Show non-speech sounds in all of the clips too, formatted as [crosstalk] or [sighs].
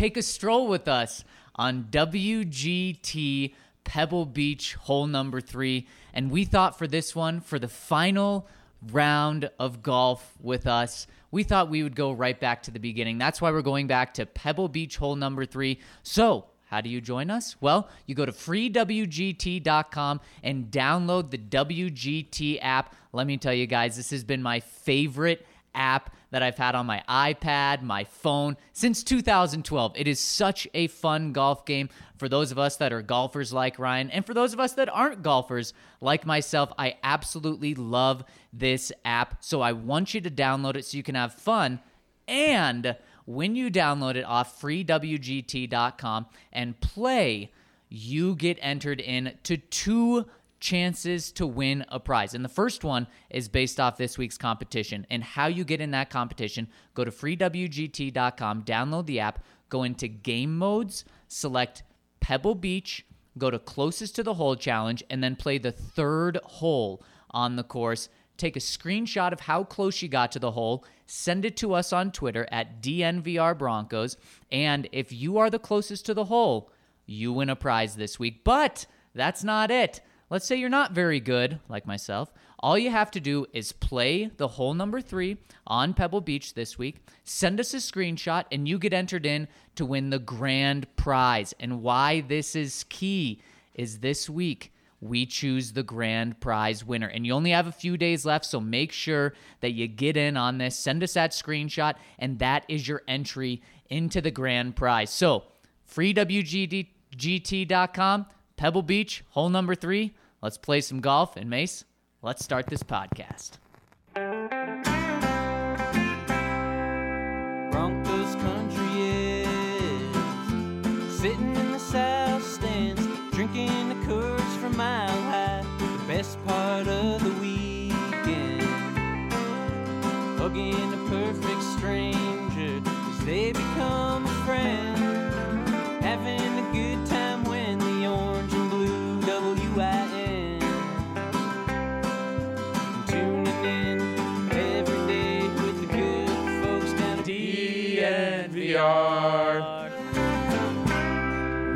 take a stroll with us on WGT Pebble Beach hole number three. And we thought for this one, for the final round of golf with us, we thought we would go right back to the beginning. That's why we're going back to Pebble Beach hole number three. So, how do you join us? Well, you go to freewgt.com and download the WGT app. Let me tell you guys, this has been my favorite app that I've had on my iPad, my phone since 2012. It is such a fun golf game for those of us that are golfers like Ryan and for those of us that aren't golfers like myself. I absolutely love this app. So I want you to download it so you can have fun and when you download it off freewgt.com and play, you get entered in to two chances to win a prize. And the first one is based off this week's competition. And how you get in that competition, go to freewgt.com, download the app, go into game modes, select Pebble Beach, go to closest to the hole challenge, and then play the third hole on the course. Take a screenshot of how close you got to the hole, send it to us on Twitter at DNVR Broncos. And if you are the closest to the hole, you win a prize this week. But that's not it. Let's say you're not very good, like myself. All you have to do is play the hole number three on Pebble Beach this week. Send us a screenshot, and you get entered in to win the grand prize. And why this is key is this week we choose the grand prize winner. And you only have a few days left, so make sure that you get in on this. Send us that screenshot, and that is your entry into the grand prize. So, freewgt.com, Pebble Beach, hole number three. Let's play some golf. And Mace, let's start this podcast. Broncos country is sitting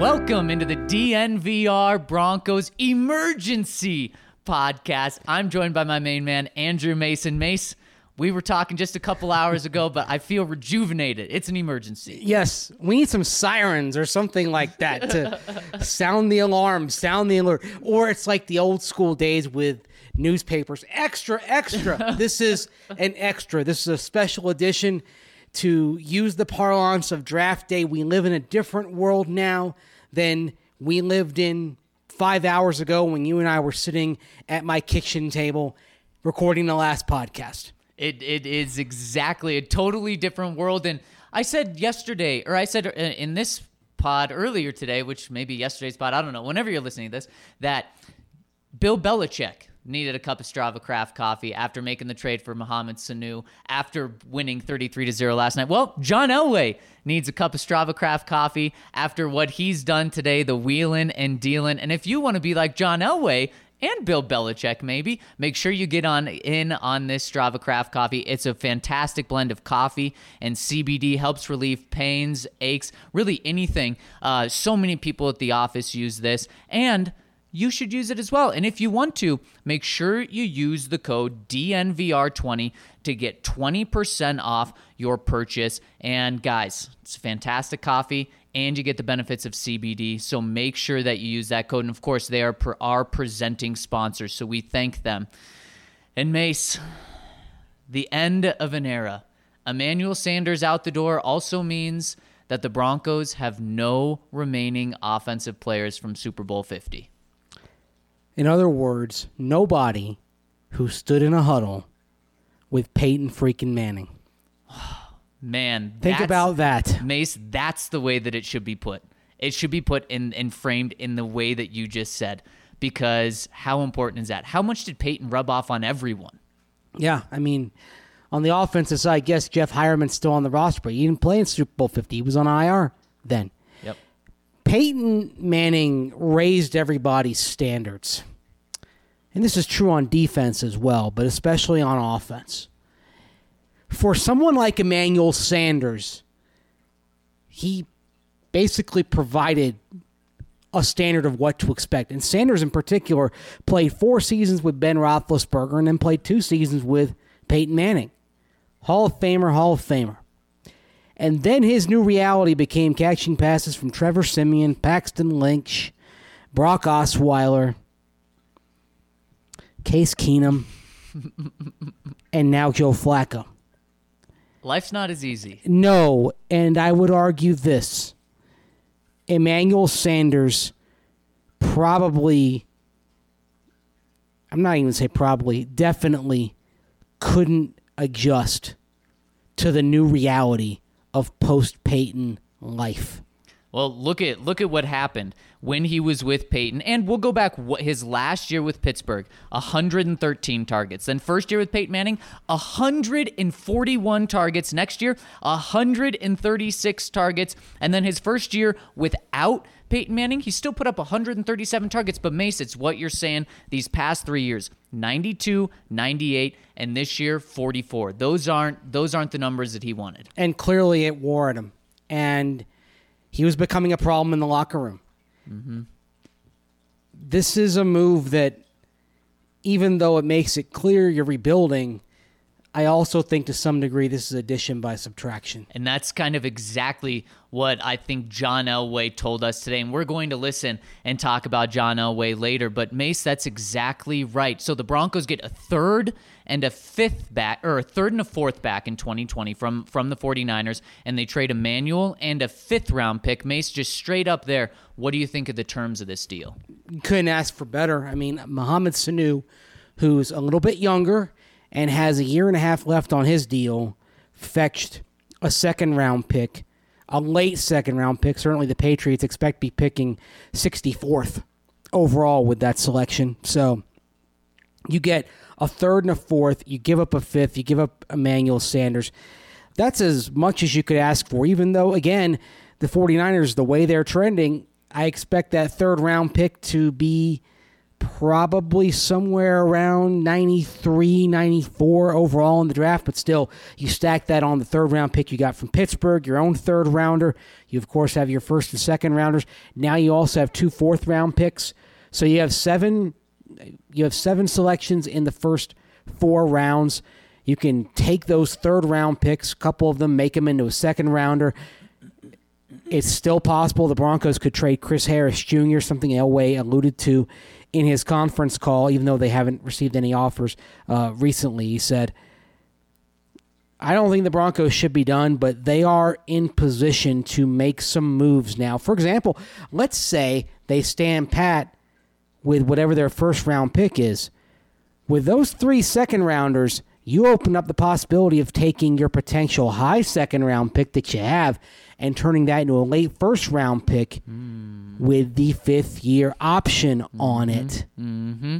Welcome into the DNVR Broncos Emergency Podcast. I'm joined by my main man, Andrew Mason. Mace, we were talking just a couple hours ago, [laughs] but I feel rejuvenated. It's an emergency. Yes, we need some sirens or something like that to sound the alarm, sound the alert. Or it's like the old school days with newspapers. Extra, extra. [laughs] this is an extra. This is a special edition to use the parlance of draft day. We live in a different world now than we lived in five hours ago when you and I were sitting at my kitchen table recording the last podcast. It it is exactly a totally different world. And I said yesterday, or I said uh, in this pod earlier today, which maybe yesterday's pod, I don't know. Whenever you're listening to this, that Bill Belichick needed a cup of Strava Craft coffee after making the trade for Mohamed Sanu after winning 33 to 0 last night. Well, John Elway needs a cup of Strava Craft coffee after what he's done today, the wheeling and dealing. And if you want to be like John Elway, and Bill Belichick, maybe. Make sure you get on in on this Strava Craft coffee. It's a fantastic blend of coffee and CBD. Helps relieve pains, aches, really anything. Uh, so many people at the office use this, and you should use it as well. And if you want to, make sure you use the code DNVR20 to get 20% off your purchase. And guys, it's fantastic coffee and you get the benefits of CBD. So make sure that you use that code. And of course, they are our presenting sponsors, so we thank them. And Mace, the end of an era. Emmanuel Sanders out the door also means that the Broncos have no remaining offensive players from Super Bowl 50. In other words, nobody who stood in a huddle with Peyton freaking Manning. [sighs] Man, Think about that. Mace, that's the way that it should be put. It should be put in and framed in the way that you just said. Because how important is that? How much did Peyton rub off on everyone? Yeah, I mean, on the offensive side, I guess Jeff Heuerman's still on the roster, but he didn't play in Super Bowl 50. He was on IR then. Peyton Manning raised everybody's standards. And this is true on defense as well, but especially on offense. For someone like Emmanuel Sanders, he basically provided a standard of what to expect. And Sanders, in particular, played four seasons with Ben Roethlisberger and then played two seasons with Peyton Manning. Hall of Famer, Hall of Famer. And then his new reality became catching passes from Trevor Siemian, Paxton Lynch, Brock Osweiler, Case Keenum, [laughs] and now Joe Flacco. Life's not as easy. No, and I would argue this Emmanuel Sanders probably, I'm not even going to say probably, definitely couldn't adjust to the new reality of post Peyton life. Well, look at look at what happened when he was with Peyton, and we'll go back what his last year with Pittsburgh, 113 targets. Then first year with Peyton Manning, 141 targets. Next year, 136 targets, and then his first year without Peyton Manning, he still put up 137 targets. But Mace, it's what you're saying. These past three years, 92, 98, and this year 44. Those aren't those aren't the numbers that he wanted. And clearly it wore at him. And he was becoming a problem in the locker room. Mm-hmm. This is a move that, even though it makes it clear you're rebuilding, I also think to some degree this is addition by subtraction. And that's kind of exactly what I think John Elway told us today. And we're going to listen and talk about John Elway later. But Mace, that's exactly right. So the Broncos get a third and a fifth back, or a third and a fourth back in 2020 from, from the 49ers. And they trade Emmanuel and a fifth round pick. Mace, just straight up there, what do you think of the terms of this deal? couldn't ask for better. I mean, Mohamed Sanu, who's a little bit younger and has a year and a half left on his deal, fetched a second round pick, a late second round pick. Certainly the Patriots expect to be picking 64th overall with that selection. So you get a third and a fourth, you give up a fifth, you give up Emmanuel Sanders. That's as much as you could ask for, even though, again, the 49ers, the way they're trending, I expect that third round pick to be probably somewhere around 93, 94 overall in the draft. But still, you stack that on the third round pick you got from Pittsburgh, your own third rounder. You, of course, have your first and second rounders. Now you also have two fourth round picks. So you have seven. You have seven selections in the first four rounds. You can take those third round picks, a couple of them, make them into a second rounder it's still possible the Broncos could trade Chris Harris Jr., something Elway alluded to in his conference call, even though they haven't received any offers uh, recently. He said, I don't think the Broncos should be done, but they are in position to make some moves now. For example, let's say they stand pat with whatever their first round pick is. With those three second rounders, you open up the possibility of taking your potential high second round pick that you have and turning that into a late first round pick hmm. with the fifth year option mm-hmm. on it. Mm-hmm.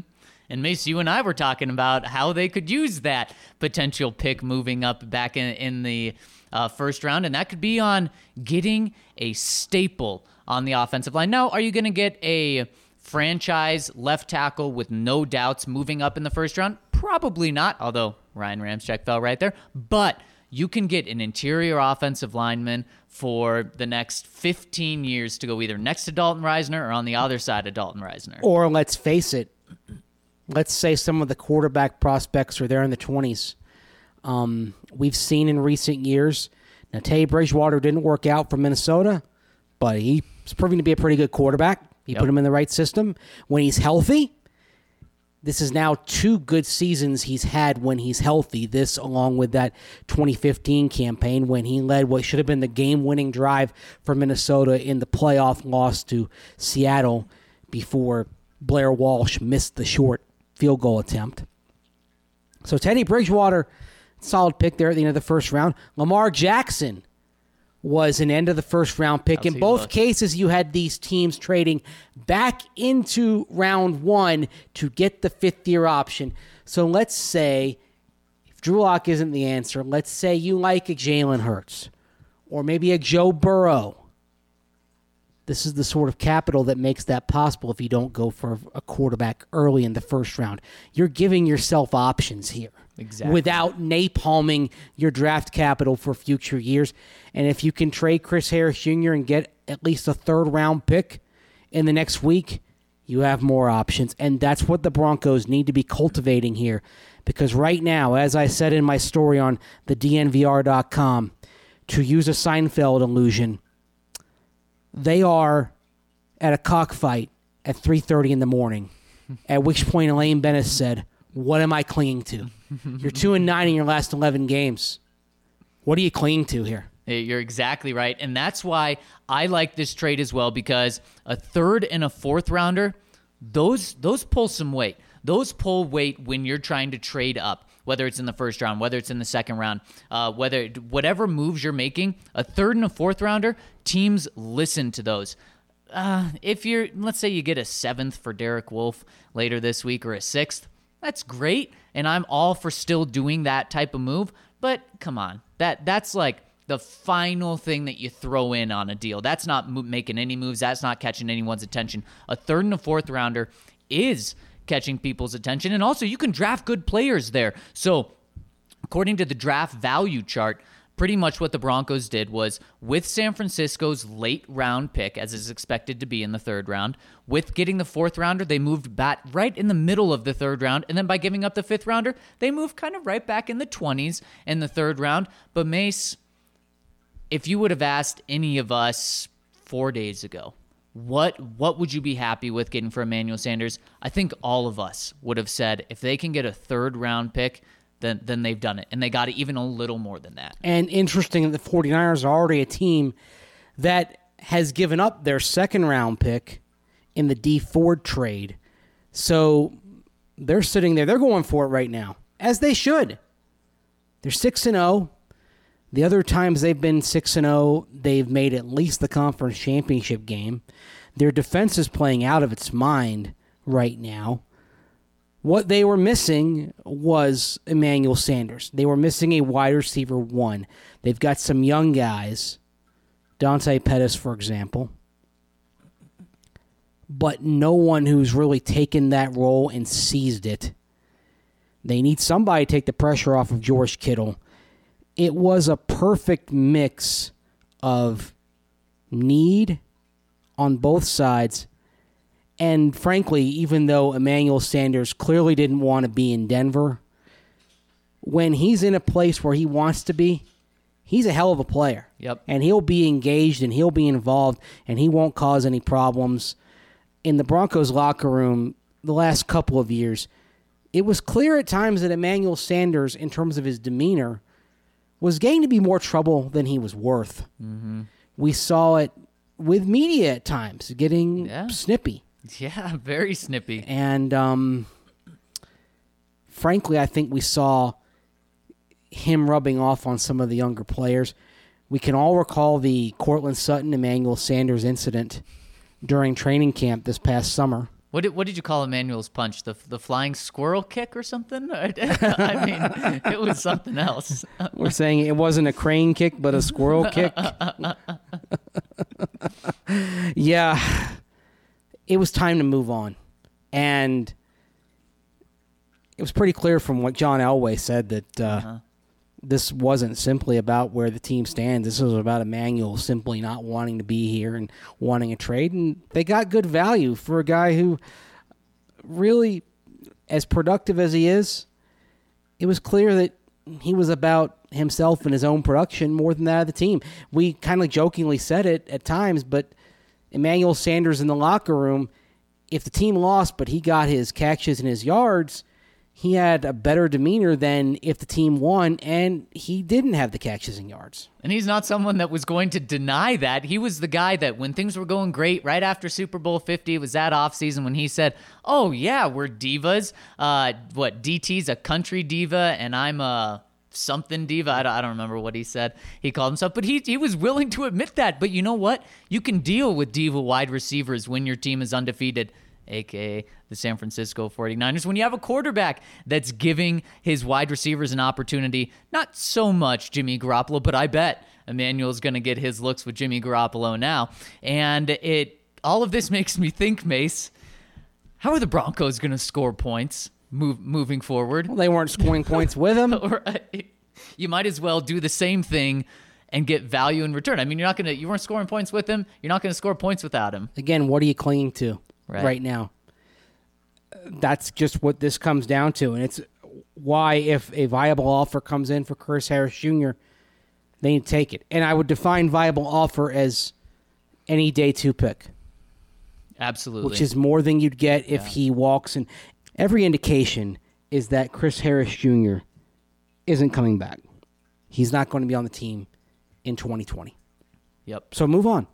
And Mace, you and I were talking about how they could use that potential pick moving up back in, in the uh, first round, and that could be on getting a staple on the offensive line. Now, are you going to get a franchise left tackle with no doubts moving up in the first round? Probably not, although Ryan Ramczyk fell right there. But you can get an interior offensive lineman for the next 15 years to go either next to Dalton Risner or on the other side of Dalton Risner. Or let's face it, let's say some of the quarterback prospects are there in the 20s. Um, we've seen in recent years. Now, Teddy Bridgewater didn't work out for Minnesota, but he's proving to be a pretty good quarterback. You Yep. put him in the right system. When he's healthy, this is now two good seasons he's had when he's healthy. This, along with that 2015 campaign when he led what should have been the game winning drive for Minnesota in the playoff loss to Seattle before Blair Walsh missed the short field goal attempt. So Teddy Bridgewater, solid pick there at the end of the first round. Lamar Jackson was an end of the first round pick. How's In both look? cases, you had these teams trading back into round one to get the fifth year option. So let's say if Drew Lock isn't the answer, let's say you like a Jalen Hurts or maybe a Joe Burrow. This is the sort of capital that makes that possible if you don't go for a quarterback early in the first round. You're giving yourself options here. Exactly. Without napalming your draft capital for future years. And if you can trade Chris Harris Jr. and get at least a third round pick in the next week, you have more options. And that's what the Broncos need to be cultivating here. Because right now, as I said in my story on the DNVR.com, to use a Seinfeld illusion, they are at a cockfight at 3.30 in the morning, [laughs] at which point Elaine Benes said, what am I clinging to? You're 2 and 9 in your last 11 games. What are you clinging to here? You're exactly right. And that's why I like this trade as well because a third and a fourth rounder, those those pull some weight. Those pull weight when you're trying to trade up, whether it's in the first round, whether it's in the second round, uh, whether whatever moves you're making, a third and a fourth rounder, teams listen to those. Uh, if you're, let's say you get a seventh for Derek Wolfe later this week or a sixth, that's great, and I'm all for still doing that type of move. But come on, that that's like the final thing that you throw in on a deal. That's not mo- making any moves. That's not catching anyone's attention. A third and a fourth rounder is catching people's attention, and also you can draft good players there. So, according to the draft value chart, pretty much what the Broncos did was with San Francisco's late round pick, as is expected to be in the third round, with getting the fourth rounder, they moved back right in the middle of the third round. And then by giving up the fifth rounder, they moved kind of right back in the 20s in the third round. But Mace, if you would have asked any of us four days ago, what what would you be happy with getting for Emmanuel Sanders? I think all of us would have said if they can get a third round pick, then then they've done it. And they got it even a little more than that. And interesting that the 49ers are already a team that has given up their second round pick in the Dee Ford trade. So they're sitting there, they're going for it right now, as they should. They're 6 and 0. The other times they've been 6 and 0, they've made at least the conference championship game. Their defense is playing out of its mind right now. What they were missing was Emmanuel Sanders. They were missing a wide receiver one. They've got some young guys, Dante Pettis, for example, but no one who's really taken that role and seized it. They need somebody to take the pressure off of George Kittle. It was a perfect mix of need on both sides and frankly, even though Emmanuel Sanders clearly didn't want to be in Denver, when he's in a place where he wants to be, he's a hell of a player. Yep. And he'll be engaged and he'll be involved and he won't cause any problems. In the Broncos locker room the last couple of years, it was clear at times that Emmanuel Sanders, in terms of his demeanor, was getting to be more trouble than he was worth. Mm-hmm. We saw it with media at times, getting Yeah. snippy. [laughs] Yeah, very snippy. And um, frankly, I think we saw him rubbing off on some of the younger players. We can all recall the Courtland Sutton Emmanuel Sanders incident during training camp this past summer. What did, what did you call Emmanuel's punch? The the flying squirrel kick or something? [laughs] I mean, it was something else. [laughs] We're saying it wasn't a crane kick, but a squirrel kick. yeah, it was time to move on. And it was pretty clear from what John Elway said that uh, this wasn't simply about where the team stands. This was about Emmanuel simply not wanting to be here and wanting a trade. And they got good value for a guy who really, as productive as he is, it was clear that he was about himself and his own production more than that of the team. We kind of jokingly said it at times, but Emmanuel Sanders in the locker room, if the team lost but he got his catches and his yards, he had a better demeanor than if the team won and he didn't have the catches and yards. And he's not someone that was going to deny that. He was the guy that when things were going great, right after Super Bowl 50, it was that offseason when he said, Oh, yeah, we're divas. Uh, what, DT's a country diva and I'm a something diva. I don't, I don't remember what he said. He called himself, but he, he was willing to admit that. But you know what? You can deal with diva wide receivers when your team is undefeated aka the San Francisco 49ers, when you have a quarterback that's giving his wide receivers an opportunity, not so much Jimmy Garoppolo, but I bet Emmanuel's going to get his looks with Jimmy Garoppolo now. And it all of this [laughs] makes me think, Mace, how are the Broncos going to score points move, moving forward? Well, they weren't scoring [laughs] points with him. [laughs] Right. You might as well do the same thing and get value in return. I mean, you're not gonna you weren't scoring points with him. You're not gonna score points without him. Again, what are you clinging to Right. right, now? Uh, that's just what this comes down to, and it's why if a viable offer comes in for Chris Harris Jr., they need to take it. And I would define viable offer as any day two pick. Absolutely. which is more than you'd get if he walks. And every indication is that Chris Harris Jr. isn't coming back. He's not going to be on the team in 2020. yep. So move on.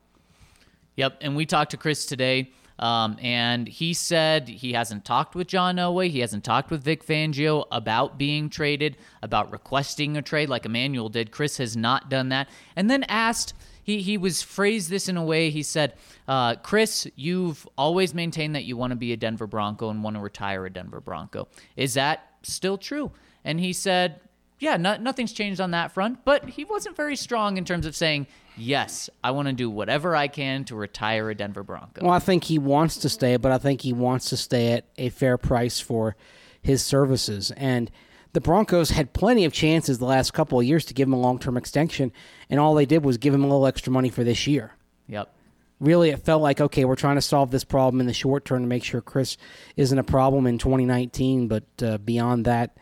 Yep. And we talked to Chris today, um, and he said he hasn't talked with John Elway. He hasn't talked with Vic Fangio about being traded, about requesting a trade like Emmanuel did. Chris has not done that. And then asked, he, he was phrased this in a way, he said, uh, Chris, you've always maintained that you want to be a Denver Bronco and want to retire a Denver Bronco. Is that still true? And he said, yeah, no, nothing's changed on that front, but he wasn't very strong in terms of saying, yes, I want to do whatever I can to retire a Denver Bronco. Well, I think he wants to stay, but I think he wants to stay at a fair price for his services. And the Broncos had plenty of chances the last couple of years to give him a long term extension, and all they did was give him a little extra money for this year. Yep. really it felt like okay we're trying to solve this problem in the short term to make sure chris isn't a problem in 2019 but uh, beyond that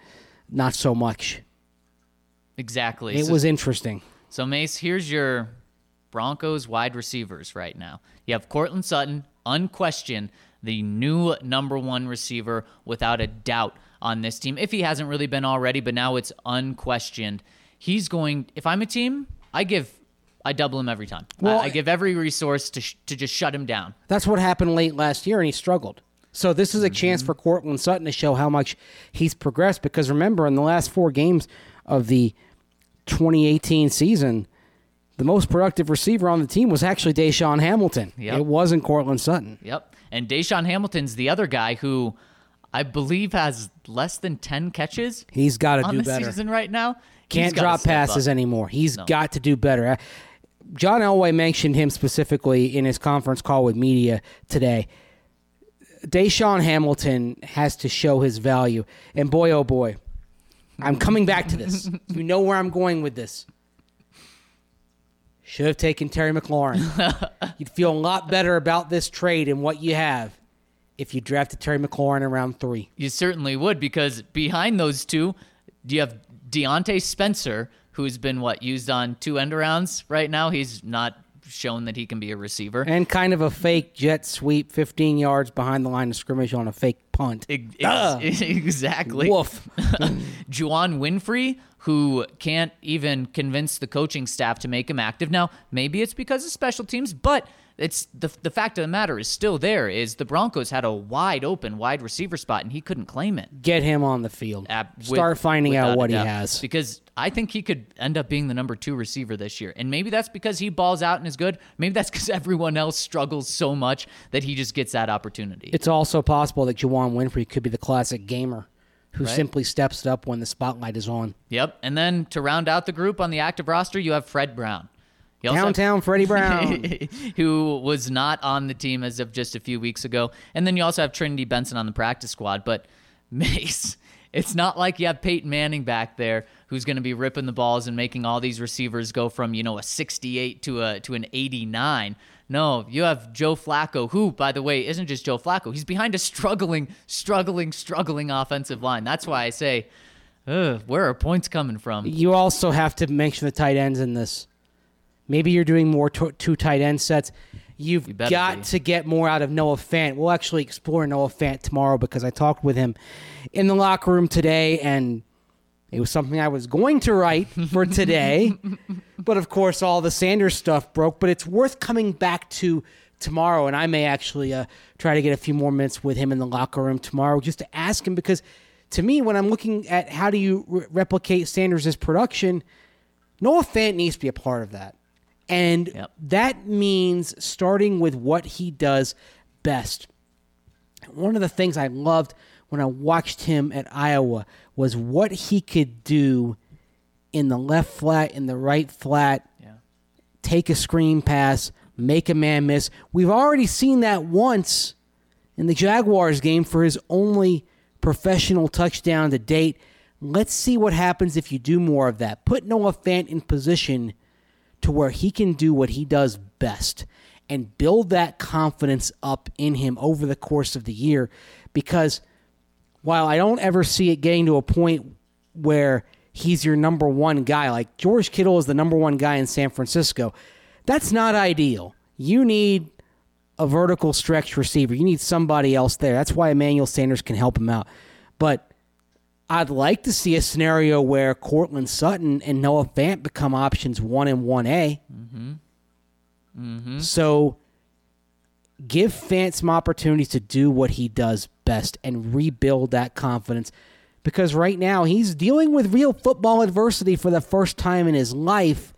not so much Exactly. it so, was interesting so Mace, here's your Broncos wide receivers right now. You have Courtland Sutton, unquestioned, the new number one receiver without a doubt on this team. If he hasn't really been already, but now it's unquestioned. He's going. If I'm a team, I give. I double him every time. I- Well, I, give every resource to sh- to just shut him down. that's what happened late last year and he struggled so this is a mm-hmm. chance for Courtland Sutton to show how much he's progressed because remember in the last four games of the 2018 season the most productive receiver on the team was actually DaeSean Hamilton. Yep. It wasn't Courtland Sutton. Yep. And DaeSean Hamilton's the other guy who I believe has less than 10 catches He's got to do better. season right now. Can't drop passes up. anymore. He's got to do better. Uh, John Elway mentioned him specifically in his conference call with media today. DaeSean Hamilton has to show his value. And boy, oh boy, I'm coming back to this. [laughs] you know where I'm going with this. Should have taken Terry McLaurin. [laughs] You'd feel a lot better about this trade and what you have if you drafted Terry McLaurin in round three. You certainly would because behind those two, you have Diontae Spencer, who's been what used on two end arounds right now. He's not shown that he can be a receiver. And kind of a fake jet sweep 15 yards behind the line of scrimmage on a fake punt. Ex- [laughs] ex- [laughs] exactly. Woof. [laughs] Juwann Winfree, who can't even convince the coaching staff to make him active. Now, maybe it's because of special teams, but it's the the fact of the matter is still there. Is the Broncos had a wide open wide receiver spot and he couldn't claim it. Get him on the field. Ab- with- Start finding out what he has. Because I think he could end up being the number two receiver this year. And maybe that's because he balls out and is good. Maybe that's because [laughs] everyone else struggles so much that he just gets that opportunity. It's also possible that Juwann Winfree could be the classic gamer who Right. simply steps it up when the spotlight is on. yep. And then to round out the group on the active roster, you have Fred Brown. Also have- Downtown Freddie [laughs] Brown. who was not on the team as of just a few weeks ago. And then you also have Trinity Benson on the practice squad. But [laughs] Mace, it's not like you have Peyton Manning back there who's going to be ripping the balls and making all these receivers go from, you know, a 68 to a to an 89. No, you have Joe Flacco, who, by the way, isn't just Joe Flacco. He's behind a struggling, struggling, struggling offensive line. That's why I say, where are points coming from? you also have to mention the tight ends in this. Maybe you're doing more to- two tight end sets. You've You got be. to get more out of Noah Fant. We'll actually explore Noah Fant tomorrow because I talked with him in the locker room today, and it was something I was going to write for [laughs] today. but of course, all the Sanders stuff broke. But it's worth coming back to tomorrow, and I may actually uh, try to get a few more minutes with him in the locker room tomorrow just to ask him because to me, when I'm looking at how do you re- replicate Sanders' production, Noah Fant needs to be a part of that. And Yep. that means starting with what he does best. One of the things I loved when I watched him at Iowa was what he could do in the left flat, in the right flat, Yeah. take a screen pass, make a man miss. We've already seen that once in the Jaguars game for his only professional touchdown to date. Let's see what happens if you do more of that. Put Noah Fant in position to where he can do what he does best and build that confidence up in him over the course of the year because while I don't ever see it getting to a point where he's your number one guy, like George Kittle is the number one guy in San Francisco, that's not ideal. You need a vertical stretch receiver. You need somebody else there. That's why Emmanuel Sanders can help him out. But I'd like to see a scenario where Courtland Sutton and Noah Fant become options one and one A. Mm-hmm. Mm-hmm. So give Fant some opportunities to do what he does best and rebuild that confidence. Because right now he's dealing with real football adversity for the first time in his life.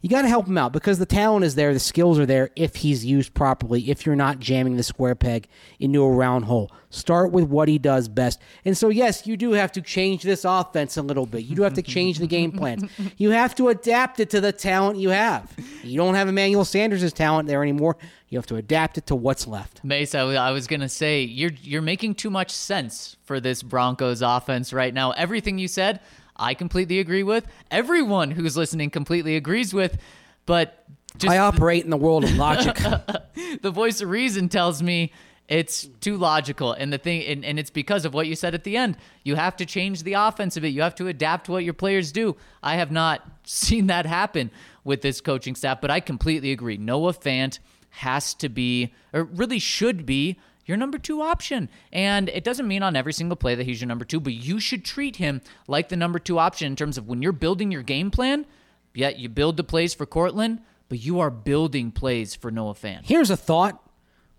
You got to help him out because the talent is there, the skills are there if he's used properly, if you're not jamming the square peg into a round hole. Start with what he does best. And so, yes, you do have to change this offense a little bit. You do have to change the game plans. [laughs] You have to adapt it to the talent you have. You don't have Emmanuel Sanders' talent there anymore. You have to adapt it to what's left. Mace, I, I was gonna say you're you're making too much sense for this Broncos offense right now. Everything you said, I completely agree with. Everyone who's listening completely agrees with. But just I operate in the world of logic. [laughs] the voice of reason tells me it's too logical and the thing and, and it's because of what you said at the end you have to change the offense a bit you have to adapt to what your players do i have not [laughs] seen that happen with this coaching staff but i completely agree noah fant has to be or really should be your number two option. And it doesn't mean on every single play that he's your number two, but you should treat him like the number two option in terms of when you're building your game plan. Yet you build the plays for Courtland, but you are building plays for Noah Fant. Here's a thought.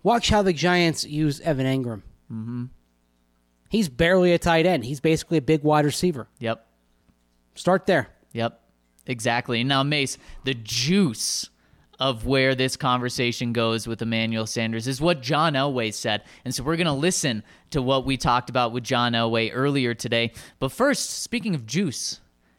Watch how the Giants use Evan Engram. Mm-hmm. He's barely a tight end. He's basically a big wide receiver. Yep. Start there. Yep. Exactly. Now, Mace, the juice of where this conversation goes with Emmanuel Sanders is what John Elway said. And so we're going to listen to what we talked about with John Elway earlier today. But first, speaking of juice,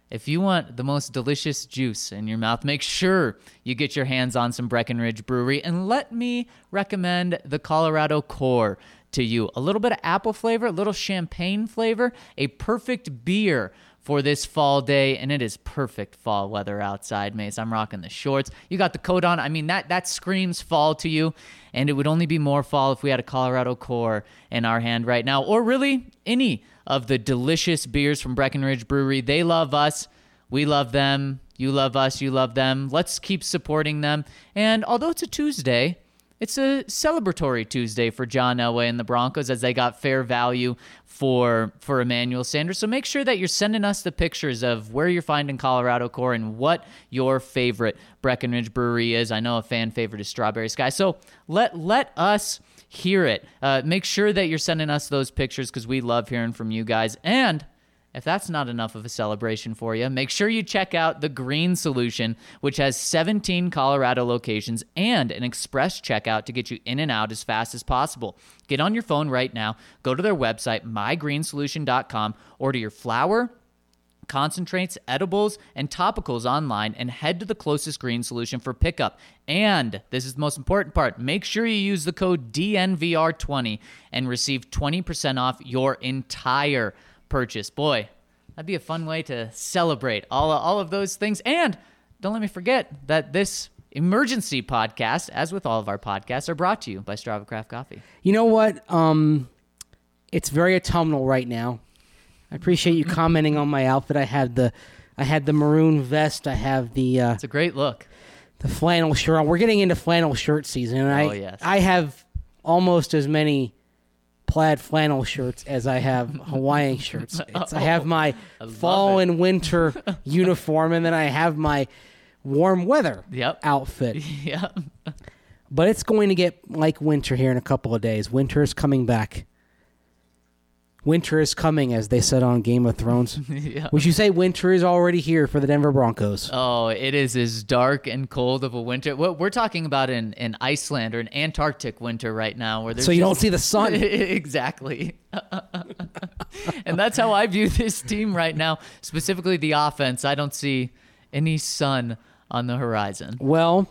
if you want the most delicious juice in your mouth, make sure you get your hands on some Breckenridge Brewery. And let me recommend the Colorado Core to you. A little bit of apple flavor, a little champagne flavor, a perfect beer for this fall day, and it is perfect fall weather outside, Mace. I'm rocking the shorts. You got the coat on. I mean, that that screams fall to you, and it would only be more fall if we had a Colorado Core in our hand right now, or really any of the delicious beers from Breckenridge Brewery. They love us. We love them. You love us. You love them. Let's keep supporting them. And although it's a Tuesday, it's a celebratory Tuesday for John Elway and the Broncos as they got fair value for for Emmanuel Sanders. So make sure that you're sending us the pictures of where you're finding Colorado Core and what your favorite Breckenridge Brewery is. I know a fan favorite is Strawberry Sky. So let let us hear it. Uh, make sure that you're sending us those pictures because we love hearing from you guys. And if that's not enough of a celebration for you, make sure you check out the Green Solution, which has 17 Colorado locations and an express checkout to get you in and out as fast as possible. Get on your phone right now, go to their website, mygreensolution.com, order your flour, concentrates, edibles, and topicals online and head to the closest green solution for pickup. And this is the most important part make sure you use the code DNVR20 and receive 20% off your entire purchase. Boy, that'd be a fun way to celebrate all, all of those things. And don't let me forget that this emergency podcast, as with all of our podcasts, are brought to you by Strava Craft Coffee. You know what? Um, it's very autumnal right now. I appreciate you commenting on my outfit. I had the, I had the maroon vest. I have the uh, It's a great look. the flannel shirt. We're getting into flannel shirt season, and I Oh, yes. I have almost as many plaid flannel shirts as I have [laughs] Hawaiian shirts. It's, I have my oh, fall it. and winter [laughs] uniform, and then I have my warm weather Yep. outfit. [laughs] yeah. But it's going to get like winter here in a couple of days. Winter is coming back. Winter is coming, as they said on Game of Thrones. [laughs] yeah. Would you say winter is already here for the Denver Broncos? Oh, it is as dark and cold of a winter. What we're talking about in, in Iceland or an Antarctic winter right now, where there's so you don't see the sun. [laughs] exactly. [laughs] and that's how I view this team right now, specifically the offense. I don't see any sun on the horizon. Well,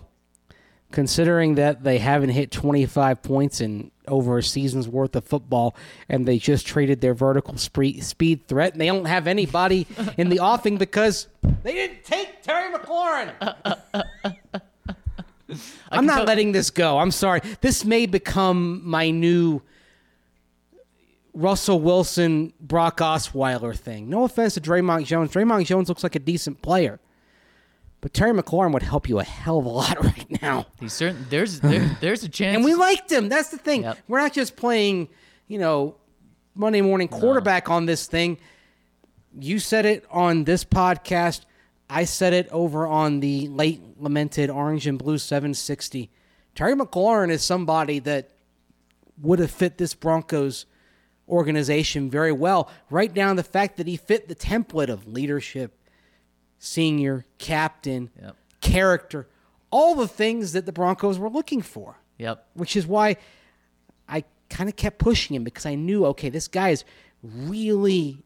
considering that they haven't hit 25 points in over a season's worth of football, and they just traded their vertical spree- speed threat, and they don't have anybody [laughs] in the offing because they didn't take Terry McLaurin. [laughs] I'm not tell- letting this go. I'm sorry. This may become my new Russell Wilson, Brock Osweiler thing. No offense to Dre'Mont Jones. Dre'Mont Jones looks like a decent player. But Terry McLaurin would help you a hell of a lot [laughs] right now. He's certain there's there, [sighs] there's a chance. And we liked him. That's the thing. Yep. We're not just playing, you know, Monday morning quarterback on this thing. You said it on this podcast. I said it over on the late lamented Orange and Blue 760. Terry McLaurin is somebody that would have fit this Broncos organization very well. Right down the fact that he fit the template of leadership, senior, captain, Yep. character, all the things that the Broncos were looking for Yep. which is why I kind of kept pushing him because I knew, okay, this guy is really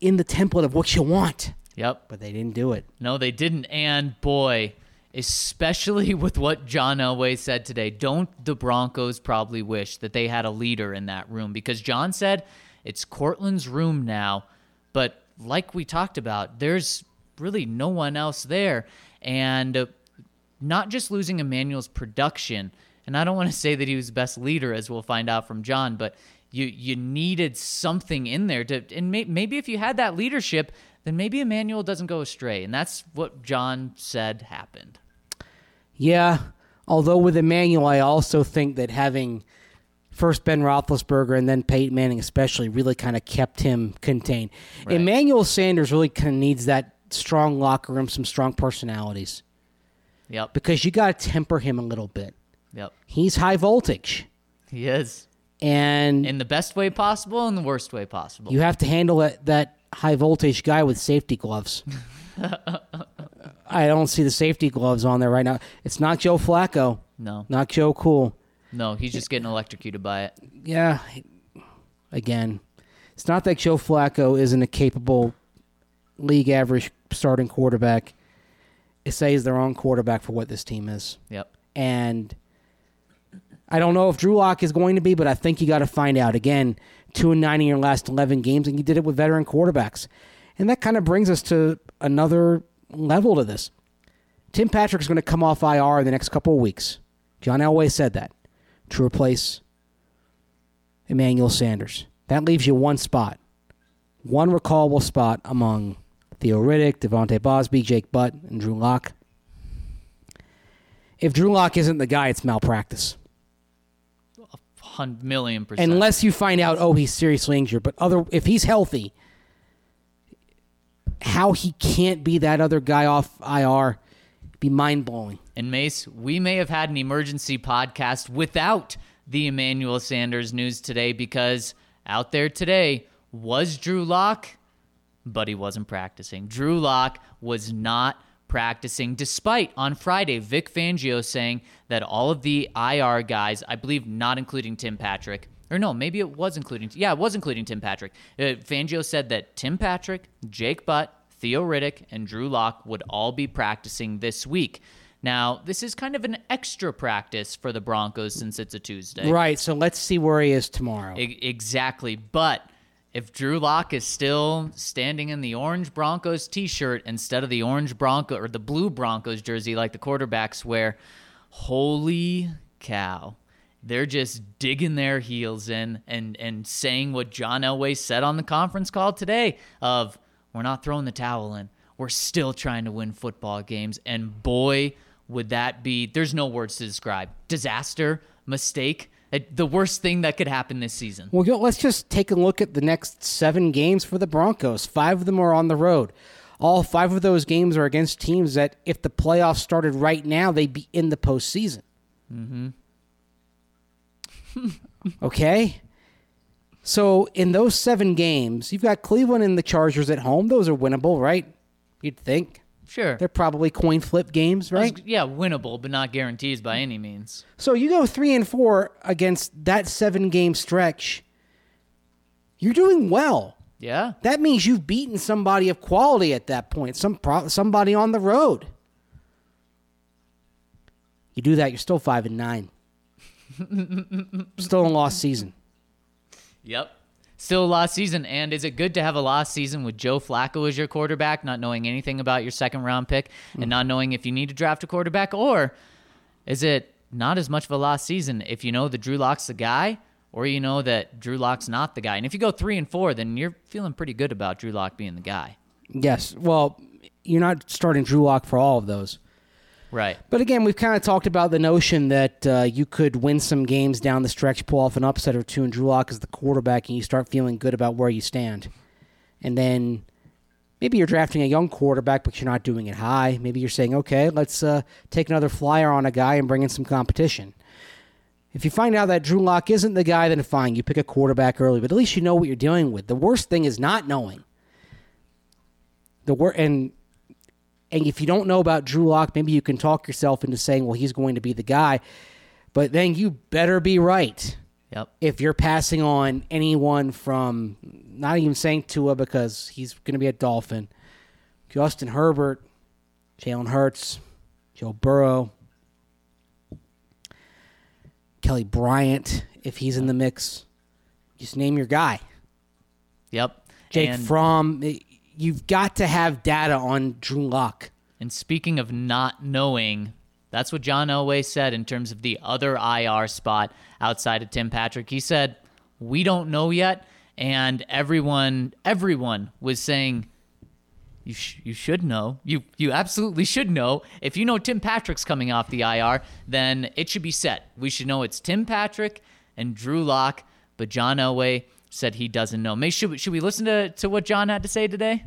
in the template of what you want, Yep. but they didn't do it. No, they didn't. And boy, especially [laughs] with what John Elway said today, don't the Broncos probably wish that they had a leader in that room? Because John said it's Courtland's room now, but like we talked about, there's really no one else there. And uh, not just losing Emmanuel's production, and I don't want to say that he was the best leader, as we'll find out from John, but you you needed something in there to, and may, maybe if you had that leadership, then maybe Emmanuel doesn't go astray, and that's what John said happened. Yeah, although with Emmanuel, I also think that having first Ben Roethlisberger and then Peyton Manning, especially, really kind of kept him contained. Emmanuel Sanders really kind of needs that strong locker room, some strong personalities, Yep, because you got to temper him a little bit. yep, He's high voltage, he is and in the best way possible and the worst way possible. You have to handle that, that high voltage guy with safety gloves. [laughs] I don't see the safety gloves on there right now. It's not Joe Flacco, no, not Joe Cool. No, he's just getting electrocuted by it. Yeah, again, it's not that Joe Flacco isn't a capable league average starting quarterback. It's that he's the wrong quarterback for what this team is. Yep, And I don't know if Drew Lock is going to be, but I think you got to find out. Again, two and nine in your last eleven games, and you did it with veteran quarterbacks. And that kind of brings us to another level to this. Tim Patrick's going to come off IR in the next couple of weeks. John Elway said that to replace Emmanuel Sanders. That leaves you one spot, one recallable spot among Theo Riddick, Devontae Bosby, Jake Butt, and Drew Lock. If Drew Lock isn't the guy, it's malpractice. A hundred million percent. Unless you find out, oh, he's seriously injured. But other, if he's healthy, how he can't be that other guy off IR, be mind blowing. And Mace, we may have had an emergency podcast without the Emmanuel Sanders news today because out there today was Drew Lock, but he wasn't practicing. Drew Lock was not practicing, despite on Friday Vic Fangio saying that all of the IR guys, I believe not including Tim Patrick, or no, maybe it was including, yeah, it was including Tim Patrick. Uh, Fangio said that Tim Patrick, Jake Butt, Theo Riddick, and Drew Lock would all be practicing this week. Now, this is kind of an extra practice for the Broncos since it's a Tuesday. Right. So let's see where he is tomorrow. E- exactly. But if Drew Lock is still standing in the orange Broncos t-shirt instead of the orange Bronco or the blue Broncos jersey like the quarterbacks wear, holy cow. They're just digging their heels in and and saying what John Elway said on the conference call today of we're not throwing the towel in. We're still trying to win football games and boy would that be there's no words to describe. Disaster, mistake, uh, the worst thing that could happen this season. Well, go- let's just take a look at the next seven games for the Broncos. Five of them are on the road. All five of those games are against teams that, if the playoffs started right now, they'd be in the postseason. Mm-hmm. [laughs] okay? So, in those seven games, you've got Cleveland and the Chargers at home. Those are winnable, right? You'd think. Sure. They're probably coin flip games, right? Yeah, winnable, but not guarantees by any means. So you go three and four against that seven game stretch. You're doing well. Yeah. That means you've beaten somebody of quality at that point. Some pro- somebody on the road. You do that, you're still five and nine. [laughs] Still a lost season. Yep. Still a lost season. And is it good to have a lost season with Joe Flacco as your quarterback, not knowing anything about your second round pick and hmm. not knowing if you need to draft a quarterback? Or is it not as much of a lost season if you know that Drew Lock's the guy or you know that Drew Lock's not the guy? And if you go three and four, then you're feeling pretty good about Drew Lock being the guy. Yes. Well, you're not starting Drew Lock for all of those. Right. But again, we've kind of talked about the notion that uh, you could win some games down the stretch, pull off an upset or two, and Drew Lock is the quarterback, and you start feeling good about where you stand. And then maybe you're drafting a young quarterback, but you're not doing it high. Maybe you're saying, okay, let's uh, take another flyer on a guy and bring in some competition. If you find out that Drew Lock isn't the guy, then fine, you pick a quarterback early, but at least you know what you're dealing with. The worst thing is not knowing. The wor- and and if you don't know about Drew Lock, maybe you can talk yourself into saying, well, he's going to be the guy. But then you better be right Yep. if you're passing on anyone from, not even saying Tua because he's going to be a Dolphin, Justin Herbert, Jalen Hurts, Joe Burrow, Kelly Bryant, if he's in the mix. Just name your guy. Yep. Jake and, Fromm. You've got to have data on Drew Lock. And speaking of not knowing, that's what John Elway said in terms of the other IR spot outside of Tim Patrick. He said, "We don't know yet." And everyone everyone was saying you sh- you should know. You you absolutely should know. If you know Tim Patrick's coming off the IR, then it should be set. We should know it's Tim Patrick and Drew Lock, but John Elway said he doesn't know. May should we, should we listen to, to what John had to say today?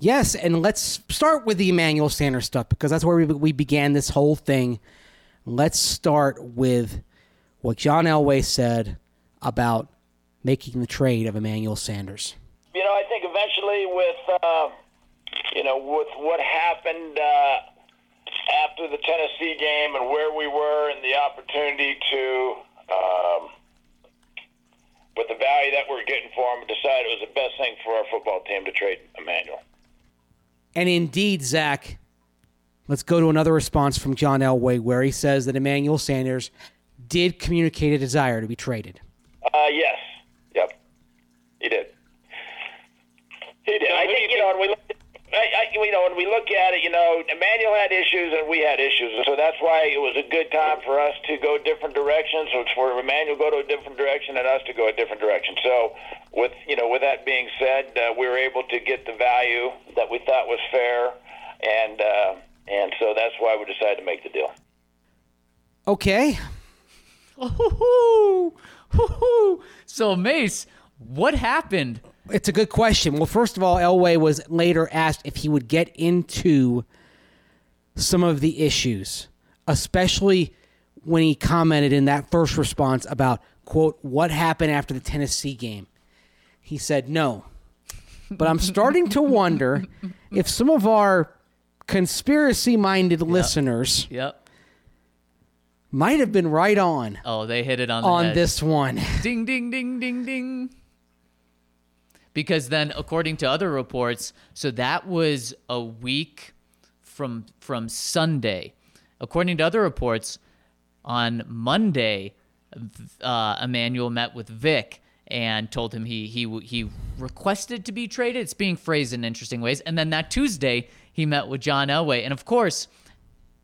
Yes, and let's start with the Emmanuel Sanders stuff because that's where we, we began this whole thing. Let's start with what John Elway said about making the trade of Emmanuel Sanders. You know, I think eventually with uh, you know with what happened uh, after the Tennessee game and where we were and the opportunity to. Um, with the value that we're getting for him, decided it was the best thing for our football team to trade Emmanuel. And indeed, Zach, let's go to another response from John Elway where he says that Emmanuel Sanders did communicate a desire to be traded. Uh, yes. Yep. He did. He did. I think you know, when we look, I, I, you know, when we look at it, you know, Emmanuel had issues and we had issues, and so that's why it was a good time for us to go different directions. So it's for Emmanuel to go to a different direction and us to go a different direction. So, with you know, with that being said, uh, we were able to get the value that we thought was fair, and uh, and so that's why we decided to make the deal. Okay. [laughs] So Mace, what happened? It's a good question. Well, first of all, Elway was later asked if he would get into some of the issues, especially when he commented in that first response about, quote, what happened after the Tennessee game. He said no. But I'm starting to wonder if some of our conspiracy minded listeners Yep. might have been right on Oh, they hit it on on head. this one. Ding ding ding ding ding. Because then according to other reports, so that was a week from from Sunday. According to other reports, on Monday, uh, Emmanuel met with Vic and told him he he he requested to be traded. It's being phrased in interesting ways. And then that Tuesday, he met with John Elway, and of course,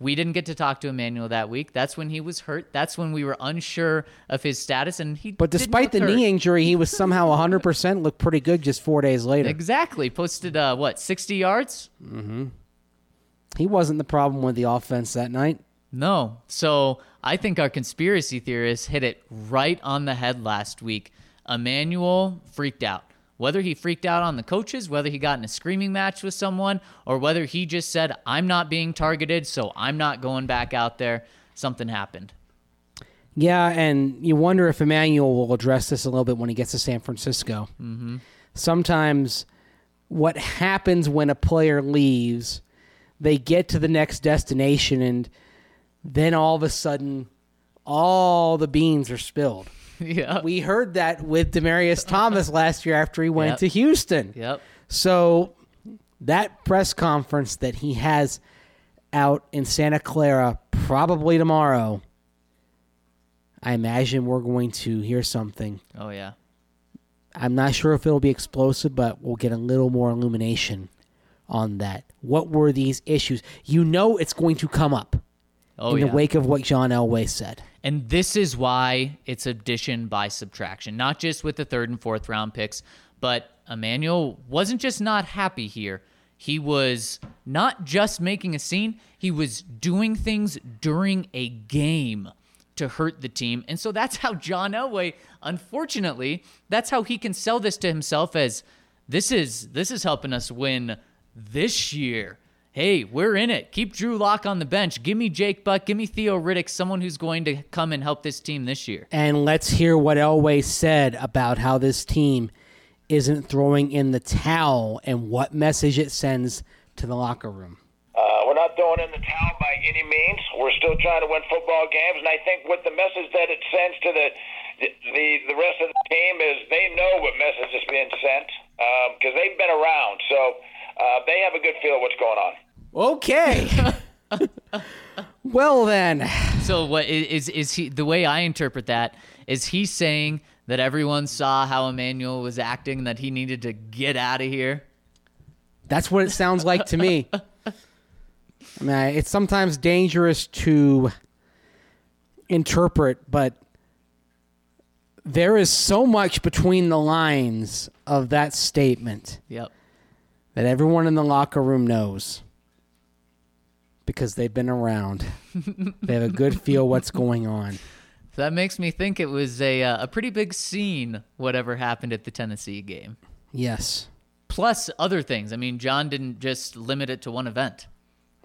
we didn't get to talk to Emmanuel that week. That's when he was hurt. That's when we were unsure of his status, and he. But despite the hurt. knee injury, he was [laughs] somehow 100% looked pretty good just four days later. exactly posted uh, what sixty yards. Mm-hmm. He wasn't the problem with the offense that night. No. So I think our conspiracy theorists hit it right on the head last week. Emmanuel freaked out. Whether he freaked out on the coaches, whether he got in a screaming match with someone, or whether he just said, I'm not being targeted, so I'm not going back out there, something happened. Yeah, and you wonder if Emmanuel will address this a little bit when he gets to San Francisco. Mm-hmm. Sometimes what happens when a player leaves, they get to the next destination, and then all of a sudden, all the beans are spilled. [laughs] yeah. We heard that with Demaryius Thomas last year after he went Yep. to Houston. Yep. So that press conference that he has out in Santa Clara probably tomorrow. I imagine we're going to hear something. Oh yeah. I'm not sure if it'll be explosive, but we'll get a little more illumination on that. What were these issues? You know it's going to come up Oh in yeah. the wake of what John Elway said. And this is why it's addition by subtraction, not just with the third and fourth round picks, but Emmanuel wasn't just not happy here. He was not just making a scene, he was doing things during a game to hurt the team. And so that's how John Elway, unfortunately, that's how he can sell this to himself as this is this is helping us win this year. Hey, we're in it. Keep Drew Lock on the bench. Give me Jake Butt. Give me Theo Riddick, someone who's going to come and help this team this year. And let's hear what Elway said about how this team isn't throwing in the towel and what message it sends to the locker room. Uh, we're not throwing in the towel by any means. We're still trying to win football games, and I think what the message that it sends to the the the rest of the team is they know what message is being sent because they've been around, so uh, they have a good feel of what's going on. Okay. well then, So what is is he the way I interpret that is he saying that everyone saw how Emmanuel was acting that he needed to get out of here? that's what it sounds like to me. I mean, it's sometimes dangerous to interpret, but there is so much between the lines of that statement. Yep. that everyone in the locker room knows because they've been around. [laughs] they have a good feel what's going on. So that makes me think it was a uh, a pretty big scene whatever happened at the Tennessee game. Yes. Plus other things. I mean, John didn't just limit it to one event.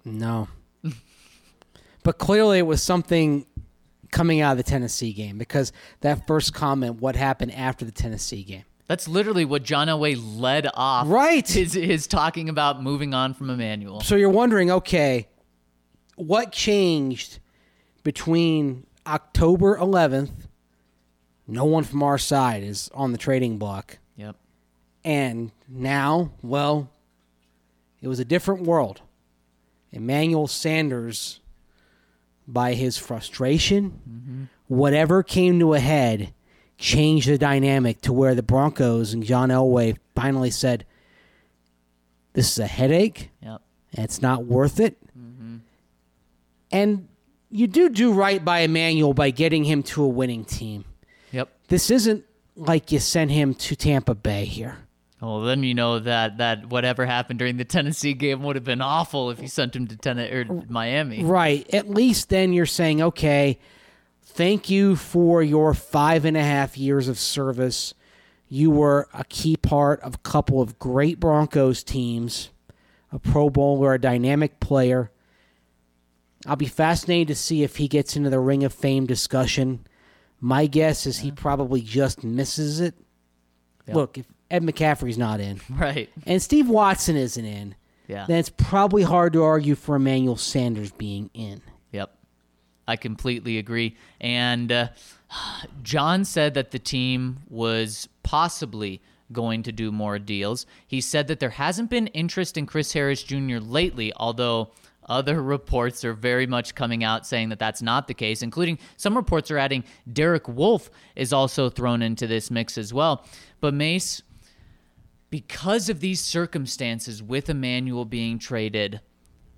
No. [laughs] but clearly it was something coming out of the Tennessee game because that first comment, what happened after the Tennessee game. That's literally what John Elway led off. Right. His, his talking about moving on from Emmanuel. So you're wondering, okay, what changed between October 11th? No one from our side is on the trading block. Yep. And now, well, it was a different world. Emmanuel Sanders, by his frustration, mm-hmm. whatever came to a head, changed the dynamic to where the Broncos and John Elway finally said, This is a headache. Yep. and It's not worth it. And you do do right by Emmanuel by getting him to a winning team. Yep. This isn't like you sent him to Tampa Bay here. Well, then you know that that whatever happened during the Tennessee game would have been awful if you sent him to ten- or Miami. Right. At least then you're saying, okay, thank you for your five and a half years of service. You were a key part of a couple of great Broncos teams, a Pro Bowler, a dynamic player. I'll be fascinated to see if he gets into the Ring of Fame discussion. My guess is he probably just misses it. Look, if Ed McCaffrey's not in Right. and Steve Watson isn't in, Yeah. then it's probably hard to argue for Emmanuel Sanders being in. Yep. I completely agree. And uh, John said that the team was possibly going to do more deals. He said that there hasn't been interest in Chris Harris Jr. lately, although other reports are very much coming out saying that that's not the case, including some reports are adding Derek Wolfe is also thrown into this mix as well. But Mace, because of these circumstances with Emmanuel being traded,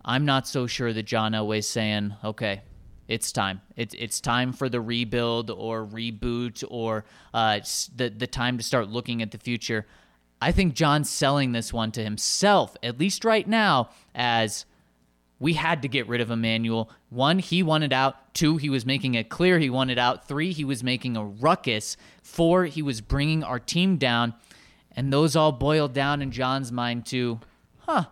I'm not so sure that John Elway's saying, okay, it's time. It's it's time for the rebuild or reboot or uh, the the time to start looking at the future. I think John's selling this one to himself, at least right now, as we had to get rid of Emmanuel. One, he wanted out. Two, he was making it clear he wanted out. Three, he was making a ruckus. Four, he was bringing our team down. And those all boiled down in John's mind to, huh,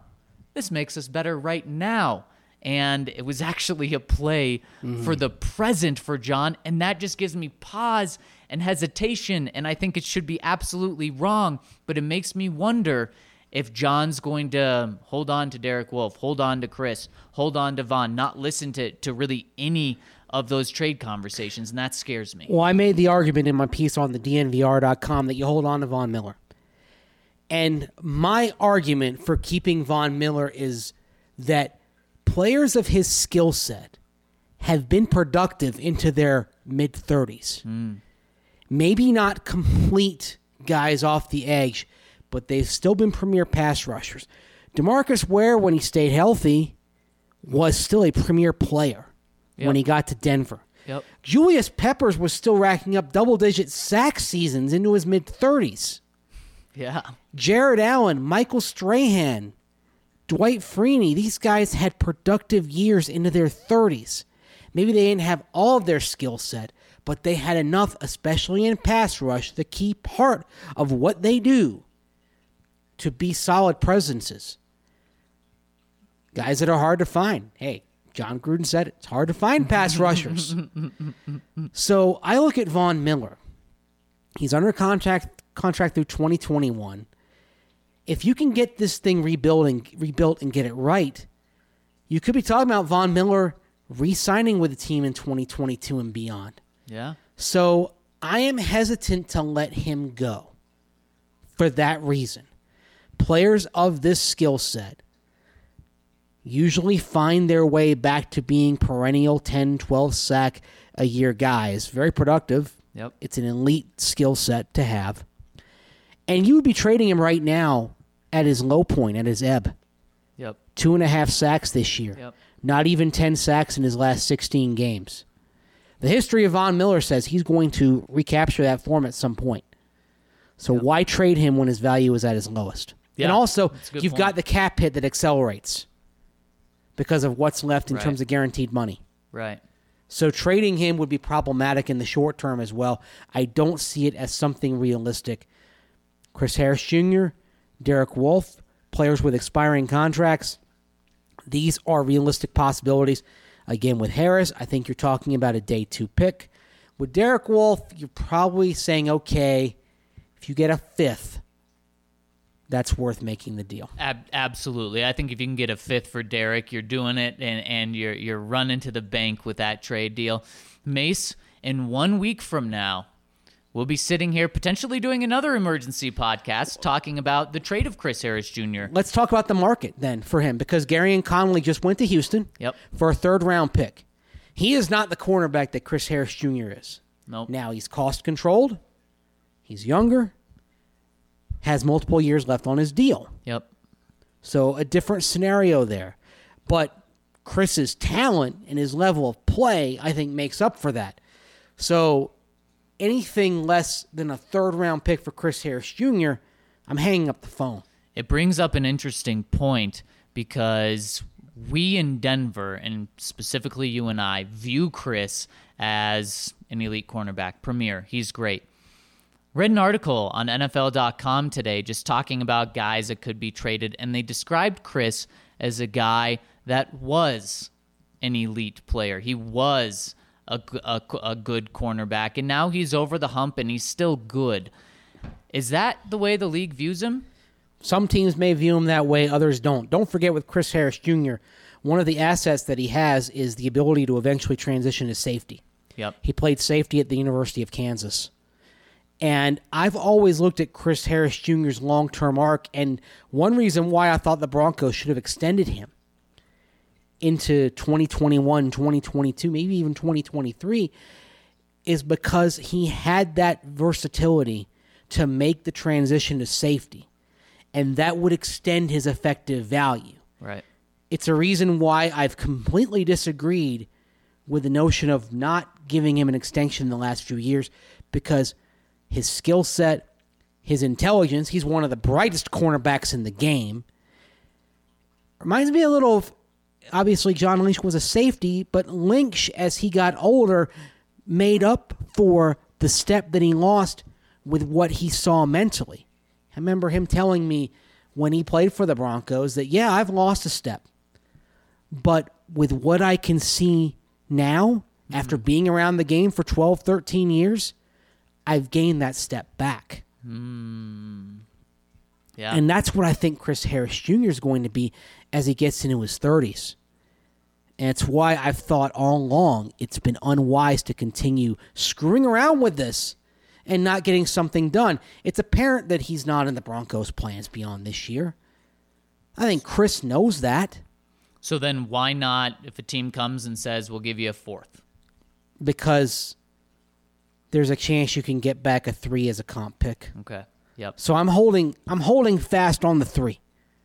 this makes us better right now. And it was [laughs] actually a play mm-hmm. for the present for John. And that just gives me pause and hesitation. And I think it should be absolutely wrong. But it makes me wonder if John's going to um, hold on to Derek Wolfe, hold on to Chris, hold on to Von, not listen to, to really any of those trade conversations. And that scares me. Well, I made the argument in my piece on the DNVR.com that you hold on to Von Miller. And my argument for keeping Von Miller is that players of his skill set have been productive into their mid 30s. Hmm. Maybe not complete guys off the edge, but they've still been premier pass rushers. DeMarcus Ware, when he stayed healthy, was still a premier player when he got to Denver. Yep. Julius Peppers was still racking up double digit sack seasons into his mid 30s. Yeah. Jared Allen, Michael Strahan, Dwight Freeney, these guys had productive years into their 30s. Maybe they didn't have all of their skill set, but they had enough, especially in pass rush, the key part of what they do to be solid presences. Guys that are hard to find. Hey, Jon Gruden said it. It's hard to find pass [laughs] rushers. so I look at Von Miller. He's under contract contract through 2021. If you can get this thing rebuilt and rebuilt and get it right, you could be talking about Von Miller re-signing with the team in 2022 and beyond. Yeah. So I am hesitant to let him go for that reason. Players of this skill set usually find their way back to being perennial 10, 12 sack a year guys. Very productive. Yep. It's an elite skill set to have. And you would be trading him right now at his low point, at his ebb. Yep. Two and a half sacks this year. Yep. Not even 10 sacks in his last 16 games. The history of Von Miller says he's going to recapture that form at some point. So why trade him when his value is at his lowest? And also, that's a good you've point. got the cap hit that accelerates because of what's left in Right. terms of guaranteed money. Right. So trading him would be problematic in the short term as well. I don't see it as something realistic. Chris Harris Jr., Derek Wolfe, players with expiring contracts, these are realistic possibilities. Again, with Harris, I think you're talking about a day two pick. With Derek Wolfe, you're probably saying, okay, if you get a fifth, that's worth making the deal. Ab- absolutely. I think if you can get a fifth for Derek, you're doing it, and, and you're you're running to the bank with that trade deal. Mace, in one week from now, we'll be sitting here potentially doing another emergency podcast talking about the trade of Chris Harris Jr. Let's talk about the market then for him because Gareon Conley just went to Houston Yep. for a third round pick. He is not the cornerback that Chris Harris Jr. is. Nope. Now he's cost controlled, he's younger, has multiple years left on his deal. Yep. So a different scenario there. But Chris's talent and his level of play, I think, makes up for that. So anything less than a third round pick for Chris Harris Jr., I'm hanging up the phone. It brings up an interesting point because we in Denver, and specifically you and I, view Chris as an elite cornerback, premier. He's great. Read an article on NFL.com today just talking about guys that could be traded, and they described Chris as a guy that was an elite player. He was a a good cornerback, and now he's over the hump and he's still good. Is that the way the league views him? Some teams may view him that way, others don't. Don't forget with Chris Harris Jr., one of the assets that he has is the ability to eventually transition to safety. Yep. He played safety at the University of Kansas. And I've always looked at Chris Harris Jr.'s long term arc, and one reason why I thought the Broncos should have extended him into 2021, 2022, maybe even 2023 is because he had that versatility to make the transition to safety. And that would extend his effective value. Right. It's a reason why I've completely disagreed with the notion of not giving him an extension in the last few years because his skill set, his intelligence, he's one of the brightest cornerbacks in the game. Reminds me a little of obviously John Lynch was a safety, but Lynch, as he got older, made up for the step that he lost with what he saw mentally. I remember him telling me when he played for the Broncos that, yeah, I've lost a step. But with what I can see now, after being around the game for 12, 13 years, I've gained that step back. Hmm. Yeah. And that's what I think Chris Harris Jr. is going to be as he gets into his 30s. And it's why I've thought all along it's been unwise to continue screwing around with this and not getting something done. It's apparent that he's not in the Broncos' plans beyond this year. I think Chris knows that so then why not if a team comes and says we'll give you a fourth? because there's a chance you can get back a three as a comp pick. Okay. Yep. So I'm holding I'm holding fast on the three.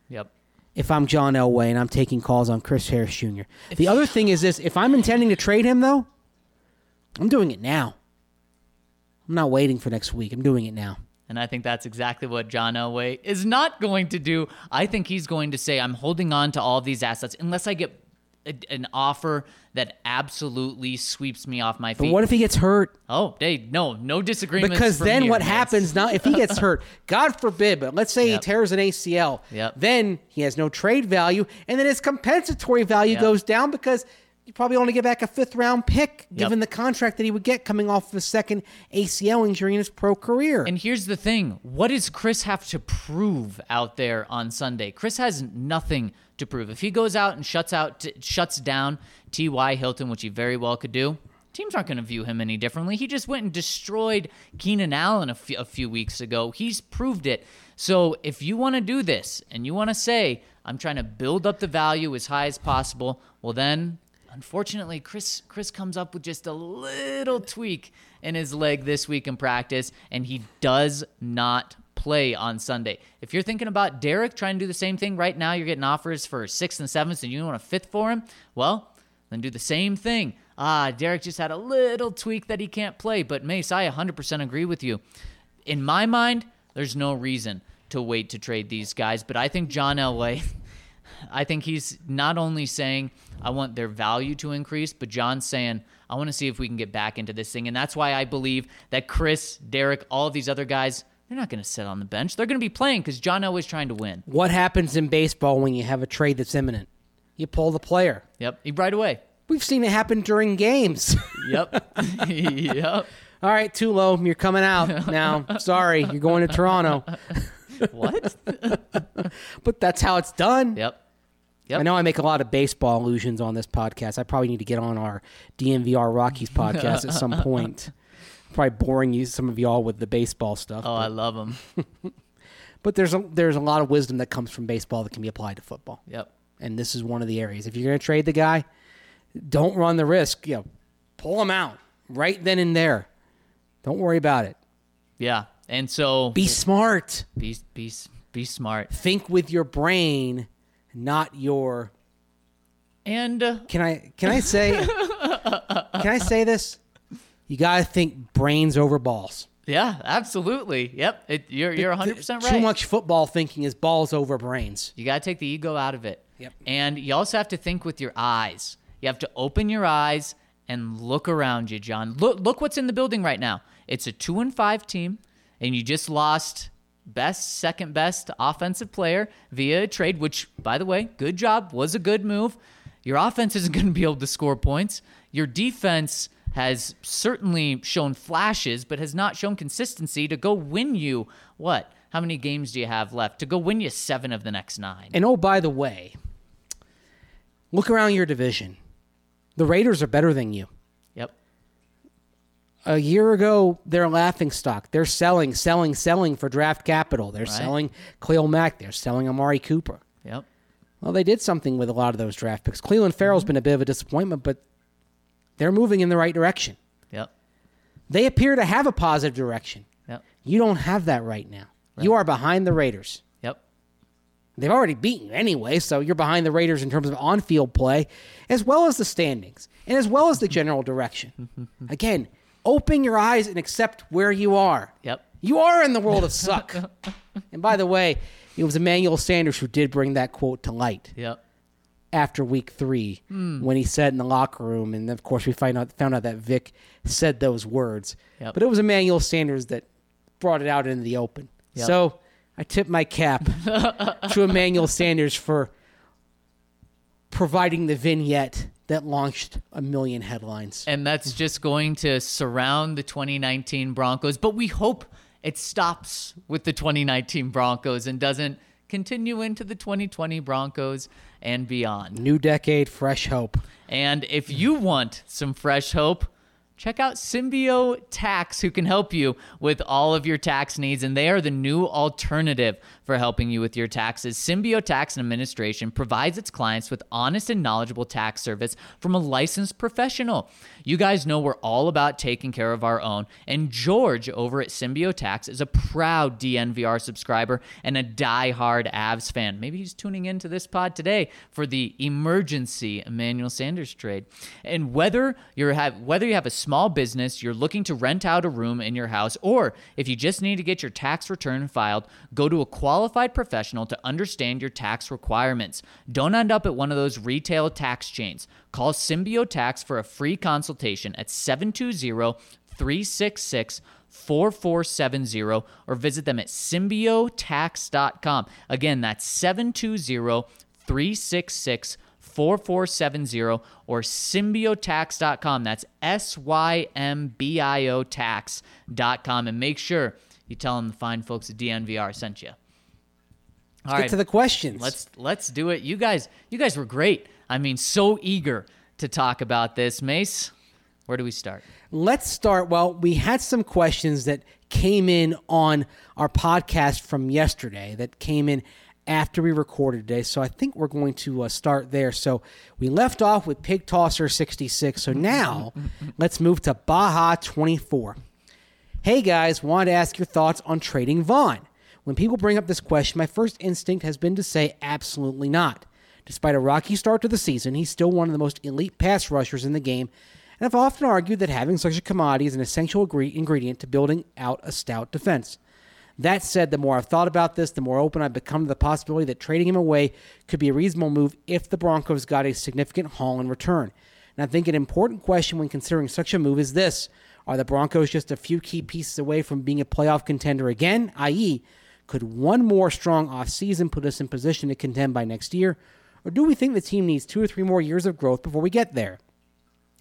Yep. If I'm John Elway and I'm taking calls on Chris Harris Jr. The other thing is this: if I'm intending to trade him, though, I'm doing it now. I'm not waiting for next week. I'm doing it now. And I think that's exactly what John Elway is not going to do. I think he's going to say, I'm holding on to all these assets unless I get a, an offer that absolutely sweeps me off my feet. But what if he gets hurt? oh, hey, no, no disagreement. Because then what happens now, if he gets hurt, [laughs] God forbid, but let's say Yep. he tears an ACL, Yep. then he has no trade value, and then his compensatory value Yep. goes down because you probably only get back a fifth round pick Yep. given the contract that he would get coming off of a second ACL injury in his pro career. And here's the thing what does Chris have to prove out there on Sunday? Chris has nothing to prove. If he goes out and shuts out, t- shuts down T.Y. Hilton, which he very well could do, teams aren't going to view him any differently. He just went and destroyed Keenan Allen a few- a few weeks ago. He's proved it. So if you want to do this and you want to say, I'm trying to build up the value as high as possible, well, then unfortunately, Chris Chris comes up with just a little tweak in his leg this week in practice, and he does not play on Sunday. If you're thinking about Derek trying to do the same thing right now, you're getting offers for sixth and seventh, and you want a fifth for him. Well, then do the same thing. Ah, Derek just had a little tweak that he can't play, but Mace, I 100% agree with you. In my mind, there's no reason to wait to trade these guys, but I think John Elway. [laughs] I think he's not only saying I want their value to increase, but John's saying I want to see if we can get back into this thing. And that's why I believe that Chris, Derek, all of these other guys, they're not going to sit on the bench. They're going to be playing because John Elway's trying to win. what happens in baseball when you have a trade that's imminent? You pull the player. Yep, right away. We've seen it happen during games. [laughs] Yep, [laughs] yep. All right, Tulo, you're coming out [laughs] now. Sorry, you're going to Toronto. What? But that's how it's done. Yep. Yep. I know I make a lot of baseball allusions on this podcast. I probably need to get on our DNVR Rockies podcast at some point. Probably boring you some of y'all with the baseball stuff. Oh, but, I love them. [laughs] but there's a there's a lot of wisdom that comes from baseball that can be applied to football. Yep. And this is one of the areas. If you're going to trade the guy, don't run the risk. You know, pull him out right then and there. Don't worry about it. Yeah. And so Be smart. be be be smart. Think with your brain, not your And uh, Can I can I say [laughs] can I say this? You got to think brains over balls. yeah, absolutely. Yep. It, you're you're 100 percent right. Too much football thinking is balls over brains. You got to take the ego out of it. Yep. And you also have to think with your eyes. You have to open your eyes and look around you, John. Look look what's in the building right now. It's a 2 and 5 team and you just lost best second best offensive player via a trade which by the way, good job, was a good move. Your offense isn't going to be able to score points. Your defense has certainly shown flashes but has not shown consistency to go win you what? How many games do you have left to go win you 7 of the next 9? And oh, by the way, look around your division. The Raiders are better than you. Yep. A year ago, they're laughing stock. They're selling, selling, selling for draft capital. They're selling Khalil Mack. They're selling Amari Cooper. Yep. Well, they did something with a lot of those draft picks. Clelin Ferrell's mm-hmm. been a bit of a disappointment, but they're moving in the right direction. Yep. They appear to have a positive direction. Yep. You don't have that right now. You are behind the Raiders. Yep. They've already beaten you anyway, so you're behind the Raiders in terms of on field play, as well as the standings, and as well as the general direction. [laughs] Again, open your eyes and accept where you are. Yep. You are in the world of suck. [laughs] and by the way, it was Emmanuel Sanders who did bring that quote to light Yep. After week three hmm. when he said in the locker room, and of course we find out found out that Vic said those words. Yep. But it was Emmanuel Sanders that brought it out into the open. Yep. So I tip my cap [laughs] to Emmanuel Sanders for providing the vignette that launched a million headlines. And that's just going to surround the 2019 Broncos. But we hope it stops with the 2019 Broncos and doesn't continue into the 2020 Broncos and beyond. New decade, fresh hope. And if you want some fresh hope, check out Symbio Tax, who can help you with all of your tax needs. And they are the new alternative for helping you with your taxes. Symbio Tax and Administration provides its clients with honest and knowledgeable tax service from a licensed professional. You guys know we're all about taking care of our own. And George over at Symbio Tax is a proud DNVR subscriber and a die-hard Avs fan. Maybe he's tuning into this pod today for the emergency Emmanuel Sanders trade. And whether you're have whether you have a small business, you're looking to rent out a room in your house, or if you just need to get your tax return filed, go to a qualified professional to understand your tax requirements. Don't end up at one of those retail tax chains. Call Symbio Tax for a free consultation at 720 366 4470 or visit them at symbiotax.com. Again, that's 720 366 4470 or symbiotax.com. That's S Y M B I O tax.com. And make sure you tell them the fine folks at DNVR sent you. All Get to the questions. Let's let's do it. You guys you guys were great. I mean, so eager to talk about this. Mace, where do we start? Let's start. Well, we had some questions that came in on our podcast from yesterday that came in after we recorded today. So I think we're going to uh, start there. So we left off with Pig Tosser 66. So now [laughs] let's move to Baja 24. Hey guys, wanted to ask your thoughts on trading Von. When people bring up this question, my first instinct has been to say absolutely not. Despite a rocky start to the season, he's still one of the most elite pass rushers in the game, and I've often argued that having such a commodity is an essential ingredient to building out a stout defense. That said, the more I've thought about this, the more open I've become to the possibility that trading him away could be a reasonable move if the Broncos got a significant haul in return. And I think an important question when considering such a move is this Are the Broncos just a few key pieces away from being a playoff contender again? I.e., could one more strong offseason put us in position to contend by next year? Or do we think the team needs two or three more years of growth before we get there?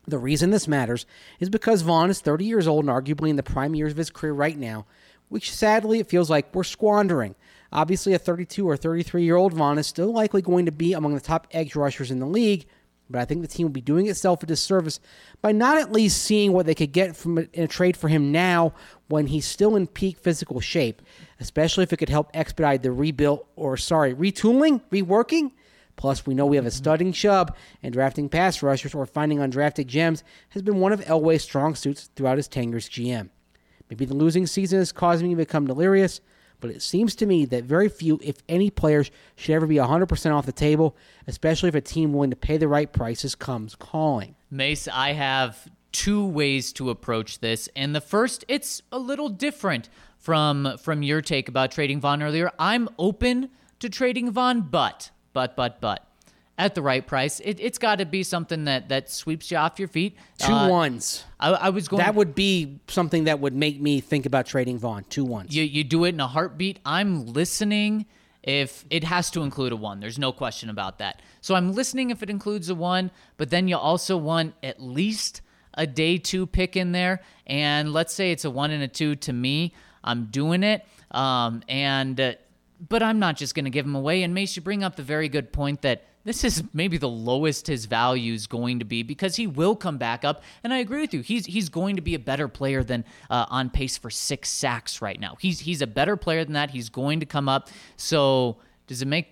The reason this matters is because Von is 30 years old and arguably in the prime years of his career right now, which sadly it feels like we're squandering. Obviously, a 32 or 33 year old Von is still likely going to be among the top edge rushers in the league, but I think the team will be doing itself a disservice by not at least seeing what they could get from a, in a trade for him now when he's still in peak physical shape, especially if it could help expedite the rebuild or sorry, retooling, reworking. Plus, we know we have a mm-hmm. studding Chubb, and drafting pass rushers or finding undrafted gems has been one of Elway's strong suits throughout his tenure as GM. Maybe the losing season is causing me to become delirious, but it seems to me that very few, if any, players should ever be 100% off the table, especially if a team willing to pay the right prices comes calling. Mace, I have two ways to approach this. And the first, it's a little different from from your take about trading Von earlier. I'm open to trading Von, but but but but at the right price, it, has got to be something that that sweeps you off your feet. Two uh, ones. I, I, was going. That would be something that would make me think about trading Von. Two ones. You you do it in a heartbeat. I'm listening. If it has to include a one, there's no question about that. So I'm listening if it includes a one, but then you also want at least a day two pick in there. And let's say it's a one and a two to me. I'm doing it. Um, and uh, but I'm not just going to give him away. And Mace, you bring up the very good point that this is maybe the lowest his value is going to be because he will come back up. And I agree with you. He's he's going to be a better player than uh, on pace for six sacks right now. He's he's a better player than that. He's going to come up. So does it make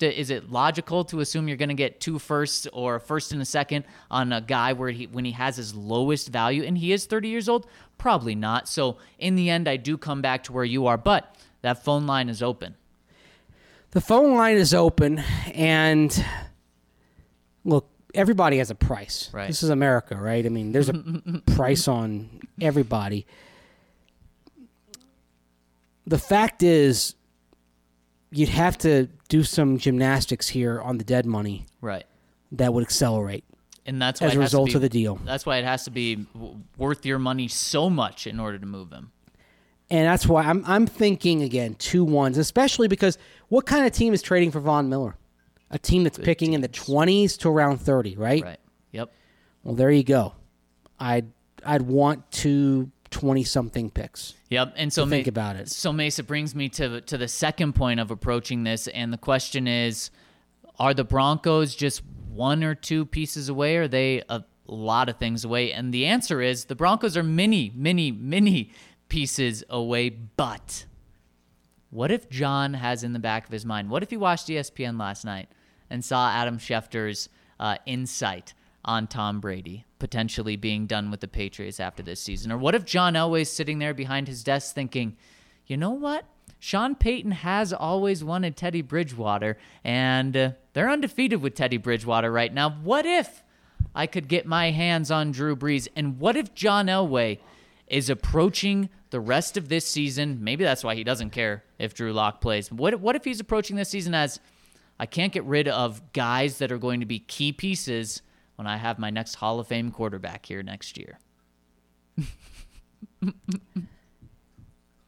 is it logical to assume you're going to get two firsts or a first and a second on a guy where he when he has his lowest value and he is 30 years old? Probably not. So in the end, I do come back to where you are, but that phone line is open. The phone line is open, and look, everybody has a price. Right. This is America, right? I mean, there's a [laughs] price on everybody. The fact is, you'd have to do some gymnastics here on the dead money. Right. That would accelerate. And that's why as a result be, of the deal. That's why it has to be worth your money so much in order to move him. And that's why I'm I'm thinking again two ones, especially because what kind of team is trading for Von Miller? A team that's Good picking teams. in the twenties to around thirty, right? Right. Yep. Well, there you go. I'd I'd want two 20 something picks. Yep. And so think about it. So Mesa brings me to to the second point of approaching this and the question is are the Broncos just one or two pieces away? Are they a a lot of things away. And the answer is the Broncos are many, many, many pieces away. But what if John has in the back of his mind? What if he watched ESPN last night and saw Adam Schefter's uh, insight on Tom Brady potentially being done with the Patriots after this season? Or what if John Elway's sitting there behind his desk thinking, you know what? Sean Payton has always wanted Teddy Bridgewater, and uh, they're undefeated with Teddy Bridgewater right now. What if I could get my hands on Drew Brees? And what if John Elway is approaching the rest of this season? Maybe that's why he doesn't care if Drew Lock plays. What, what if he's approaching this season as I can't get rid of guys that are going to be key pieces when I have my next Hall of Fame quarterback here next year? [laughs]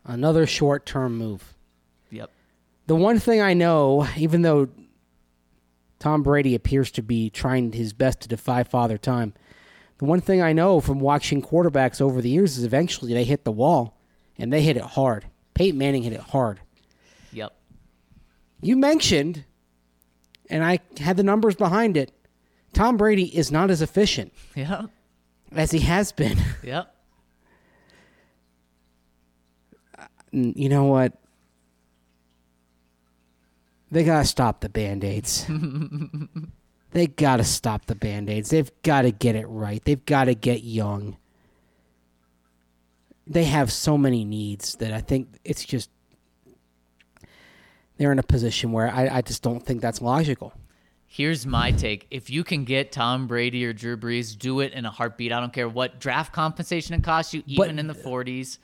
Another short term move. Yep. The one thing I know, even though Tom Brady appears to be trying his best to defy father time, the one thing I know from watching quarterbacks over the years is eventually they hit the wall and they hit it hard. Peyton Manning hit it hard. Yep. You mentioned, and I had the numbers behind it, Tom Brady is not as efficient [laughs] Yep. as he has been. [laughs] Yep. You know what? They got to stop the band aids. [laughs] they got to stop the band aids. They've got to get it right. They've got to get young. They have so many needs that I think it's just. They're in a position where I, I just don't think that's logical. Here's my take. If you can get Tom Brady or Drew Brees, do it in a heartbeat. I don't care what draft compensation it costs you, even But- in the 40s.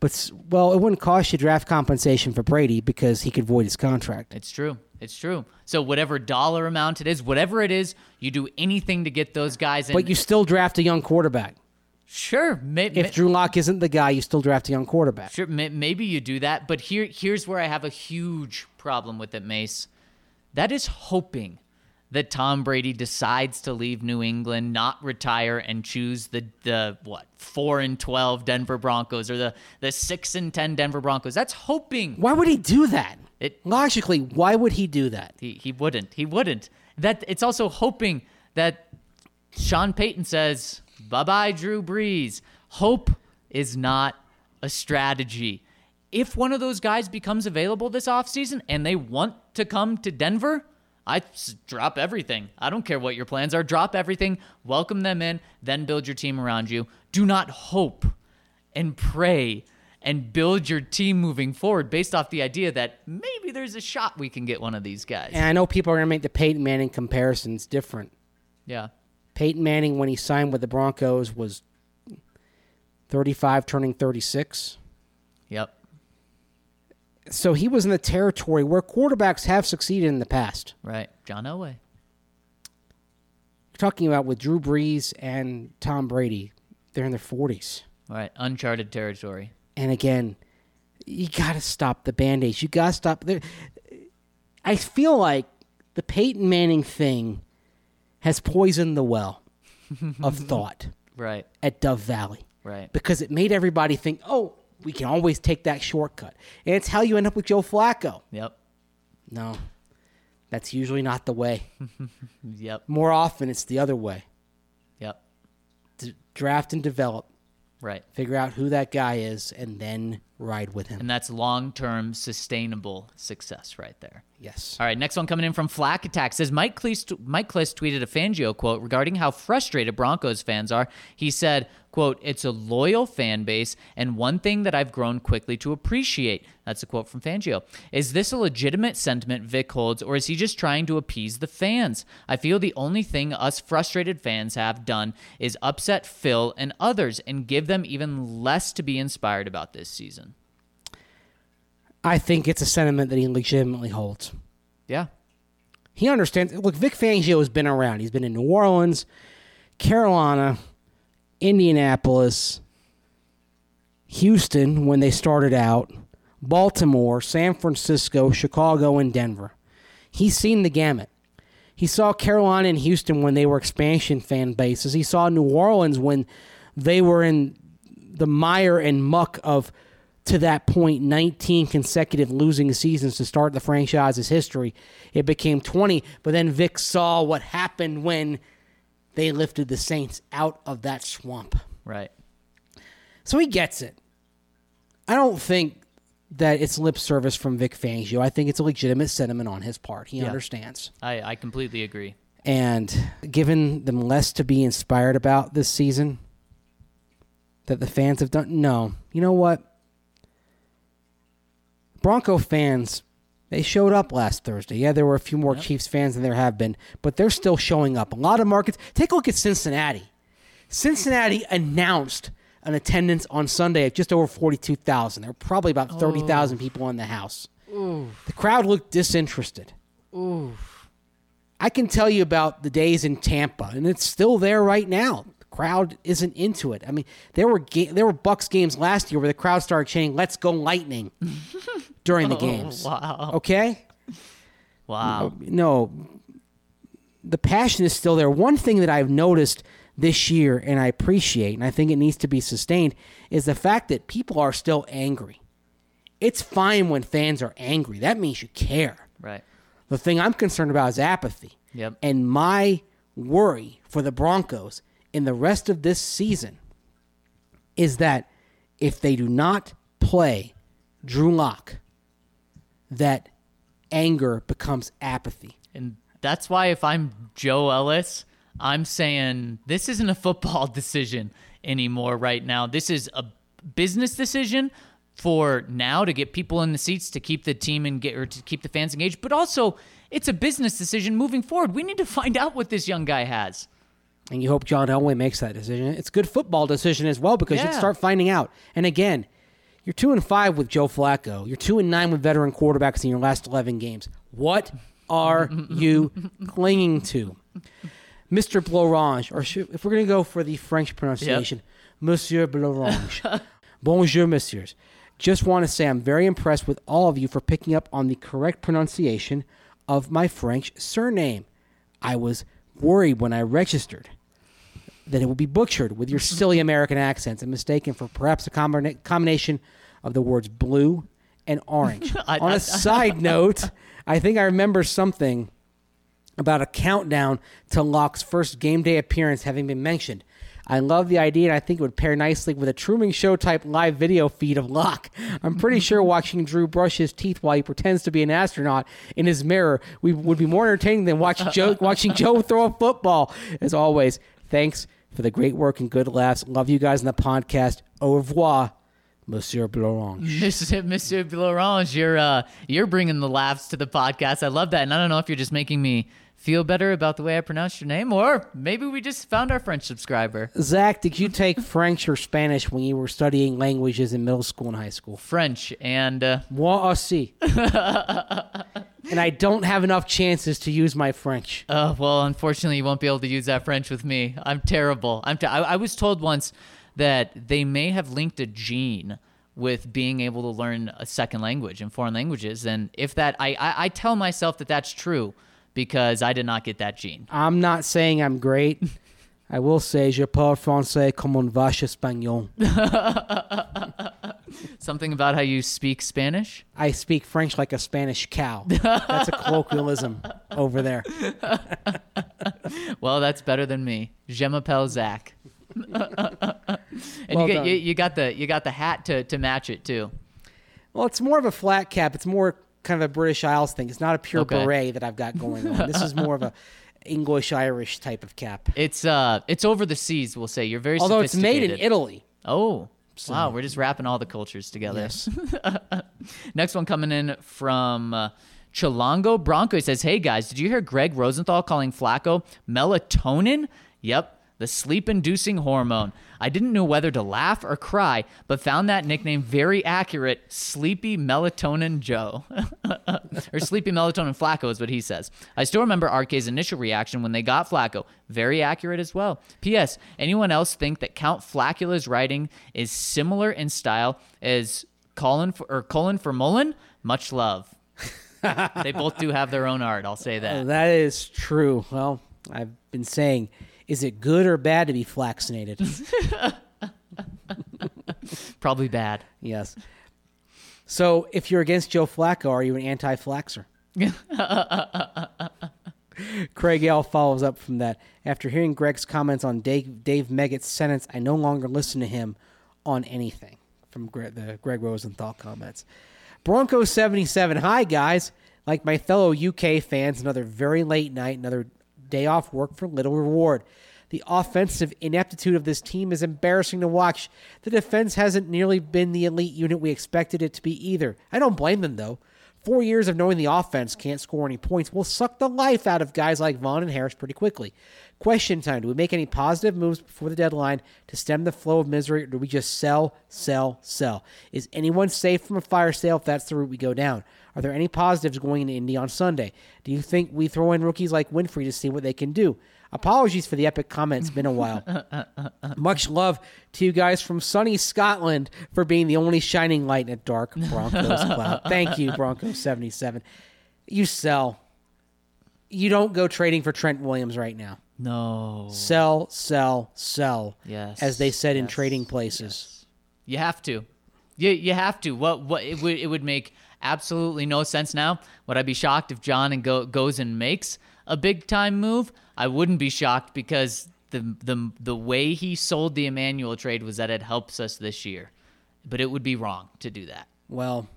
But, well, it wouldn't cost you draft compensation for Brady because he could void his contract. It's true. It's true. So whatever dollar amount it is, whatever it is, you do anything to get those guys in. But you still draft a young quarterback. sure, may, If may- Drew Lock isn't the guy, you still draft a young quarterback. sure, may, maybe you do that. But here, here's where I have a huge problem with it, Mace. That is hoping that Tom Brady decides to leave New England, not retire, and choose the the what four and twelve Denver Broncos or the the six and ten Denver Broncos. That's hoping. Why would he do that? It- Logically, why would he do that? He he wouldn't. He wouldn't. That it's also hoping that Sean Payton says bye bye Drew Brees. Hope is not a strategy. If one of those guys becomes available this offseason and they want to come to Denver, I drop everything. I don't care what your plans are. Drop everything, welcome them in, then build your team around you. Do not hope and pray and build your team moving forward based off the idea that maybe there's a shot we can get one of these guys. And I know people are going to make the Peyton Manning comparisons different. Yeah. Peyton Manning, when he signed with the Broncos, was 35, turning 36. Yep. So he was in the territory where quarterbacks have succeeded in the past. Right. John Elway. You're talking about with Drew Brees and Tom Brady, they're in their 40s. Right. Uncharted territory. And again, you got to stop the band aids. You got to stop. The, I feel like the Peyton Manning thing has poisoned the well of [laughs] thought Right. at Dove Valley Right. because it made everybody think, oh, we can always take that shortcut. And it's how you end up with Joe Flacco. Yep. No, that's usually not the way. [laughs] Yep. More often, it's the other way. Yep. D- draft and develop, Right. figure out who that guy is, and then ride with him. And that's long term sustainable success right there. yes. All right, next one coming in from Flack Attack says Mike Klis, Mike Klis tweeted a Fangio quote regarding how frustrated Broncos fans are. He said, "quote It's a loyal fan base, and one thing that I've grown quickly to appreciate." That's a quote from Fangio. Is this a legitimate sentiment Vic holds, or is he just trying to appease the fans? I feel the only thing us frustrated fans have done is upset Phil and others, and give them even less to be inspired about this season. I think it's a sentiment that he legitimately holds. Yeah, He understands. Look, Vic Fangio has been around. He's been in New Orleans, Carolina, Indianapolis, Houston when they started out, Baltimore, San Francisco, Chicago, and Denver. He's seen the gamut. He saw Carolina and Houston when they were expansion fan bases. He saw New Orleans when they were in the mire and muck of, to that point, 19 consecutive losing seasons to start the franchise's history. It became 20, but then Vic saw what happened when they lifted the Saints out of that swamp. Right. So he gets it. I don't think that it's lip service from Vic Fangio. I think it's a legitimate sentiment on his part. He understands. I, I completely agree. And given them less to be inspired about this season that the fans have done, no. You know what? Bronco fans, they showed up last Thursday. Yeah, there were a few more Chiefs fans than there have been, but they're still showing up. A lot of markets. Take a look at Cincinnati. Cincinnati announced an attendance on Sunday of just over 42,000. There were probably about 30,000 people in the house. The crowd looked disinterested. I can tell you about the days in Tampa, and it's still there right now. The crowd isn't into it. I mean, there were ga- there were Bucs games last year where the crowd started chanting "Let's go Lightning" [laughs] during the [laughs] oh, games. Wow. Okay, Wow. no, the passion is still there. One thing that I've noticed this year, and I appreciate, and I think it needs to be sustained, is the fact that people are still angry. It's fine when fans are angry. That means you care. Right. The thing I'm concerned about is apathy. Yep. And my worry for the Broncos in the rest of this season is that if they do not play Drew Lock, that anger becomes apathy. And that's why if I'm Joe Ellis, I'm saying this isn't a football [laughs] decision anymore right now. This is a business decision for now to get people in the seats to keep the team and get or to keep the fans engaged, but also it's a business decision moving forward. We need to [laughs] find out what this young guy has. And you hope John Elway makes that decision. It's a good football decision as well because you Yeah. can start finding out. And again, you're two and five with Joe Flacco. You're two and nine with veteran quarterbacks in your last eleven games. What are [laughs] you clinging to, Mister Blorange? Or should, if we're going to go for the French pronunciation, Monsieur Blorange. [laughs] Bonjour, messieurs. Just want to say I'm very impressed with all of you for picking up on the correct pronunciation of my French surname. I was worried when I registered that it would be butchered with your silly American accents and mistaken for perhaps a combina- combination of the words blue and [laughs] orange. I- On I- a side [laughs] note, I think I remember something about a countdown to Lock's first game day appearance having been mentioned. I love the idea, and I think it would pair nicely with a Truman Show type live video feed of Locke. I'm pretty sure [laughs] watching Drew brush his teeth while he pretends to be an astronaut in his mirror we, would be more entertaining than watching Joe, watching Joe throw a football. As always, thanks for the great work and good laughs. Love you guys in the podcast. Au revoir, Monsieur Blorange. [laughs] Monsieur, Monsieur Blorange, you're uh, you're bringing the laughs to the podcast. I love that, and I don't know if you're just making me feel better about the way I pronounced your name, or maybe we just found our French subscriber. Zac, did you take French or Spanish when you were studying languages in middle school and high school? French and uh, Moi aussi. [laughs] and I don't have enough chances to use my French. Uh, well, unfortunately, you won't be able to use that French with me. I'm terrible. I'm. T- I, I was told once that they may have linked a gene with being able to learn a second language and foreign languages, and if that, I, I, I tell myself that that's true because I did not get that gene. I'm not saying I'm great. [laughs] I will say, je parle français comme un vache espagnol. [laughs] Something about how you speak Spanish. I speak French like a Spanish cow. That's a [laughs] colloquialism over there. Well, that's better than me. Je m'appelle Zac. [laughs] and Well you, get, you, you got the you got the hat to, to match it too. Well, it's more of a flat cap. It's more kind of a British Isles thing. It's not a pure Okay. beret that I've got going on. This is more of a [laughs] English Irish type of cap. It's uh it's over the seas. We'll say you're very Although it's made in. Italy. Oh, wow. We're just wrapping all the cultures together. Yes. [laughs] Next one coming in from uh, Chilango Bronco. He says, Hey guys, did you hear Gregg Rosenthal calling Flacco melatonin? Yep, the sleep inducing hormone. I didn't know whether to laugh or cry, but found that nickname very accurate Sleepy Melatonin Joe. [laughs] or Sleepy Melatonin Flacco is what he says. I still remember RK's initial reaction when they got Flacco. Very accurate as well. P.S. Anyone else think that Count Flacula's writing is similar in style as Colin for, or Colin for Mullen? Much love. [laughs] they both do have their own art. I'll say that. That is true. Well, I've been saying, is it good or bad to be flaxinated? [laughs] [laughs] Probably bad. yes. So, if you're against Joe Flacco, are you an anti-flaxer? [laughs] Craig L follows up from that. After hearing Gregg's comments on Dave, Dave Meggett's sentence, I no longer listen to him on anything. From Gre- the Gregg Rosenthal comments. Bronco 77. Hi, guys. Like my fellow UK fans, another very late night, another day off work for little reward. The offensive ineptitude of this team is embarrassing to watch. The defense hasn't nearly been the elite unit we expected it to be either. I don't blame them, though. Four years of knowing the offense can't score any points will suck the life out of guys like Von and Harris pretty quickly. Question time Do we make any positive moves before the deadline to stem the flow of misery, or do we just sell, sell, sell? Is anyone safe from a fire sale if that's the route we go down? Are there any positives going into Indy on Sunday? Do you think we throw in rookies like Winfree to see what they can do? Apologies for the epic comment. It's been a while. [laughs] Much love to you guys from sunny Scotland for being the only shining light in a dark Broncos [laughs] cloud. Thank you, Bronco77. You sell. You don't go trading for Trent Williams right now. No. Sell, sell, sell. Yes, As they said in trading places. You have to. You you have to. What what it would it would make absolutely no sense now. Would I be shocked if John and go, goes and makes a big time move? I wouldn't be shocked because the the the way he sold the Emmanuel trade was that it helps us this year. But it would be wrong to do that. Well,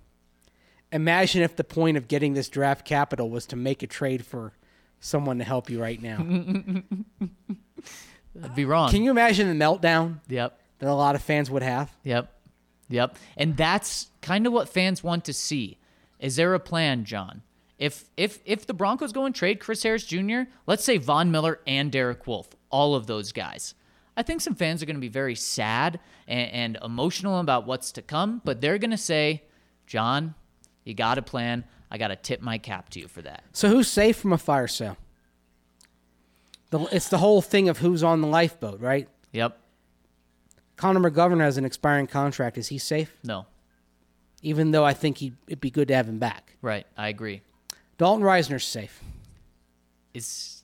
imagine if the point of getting this draft capital was to make a trade for someone to help you right now. [laughs] It'd be wrong. Can you imagine the meltdown yep. that a lot of fans would have? Yep. Yep. And that's kind of what fans want to see. Is there a plan, John? If if if the Broncos go and trade Chris Harris Jr., let's say Von Miller and Derek Wolfe, all of those guys. I think some fans are going to be very sad and, and emotional about what's to come, but they're going to say, John, you got a plan. I got to tip my cap to you for that. So who's safe from a fire sale? The, it's the whole thing of who's on the lifeboat, right? Yep. Connor McGovern has an expiring contract. Is he safe? No. Even though I think he'd, it'd be good to have him back. Right. I agree. Dalton Risner's safe. Is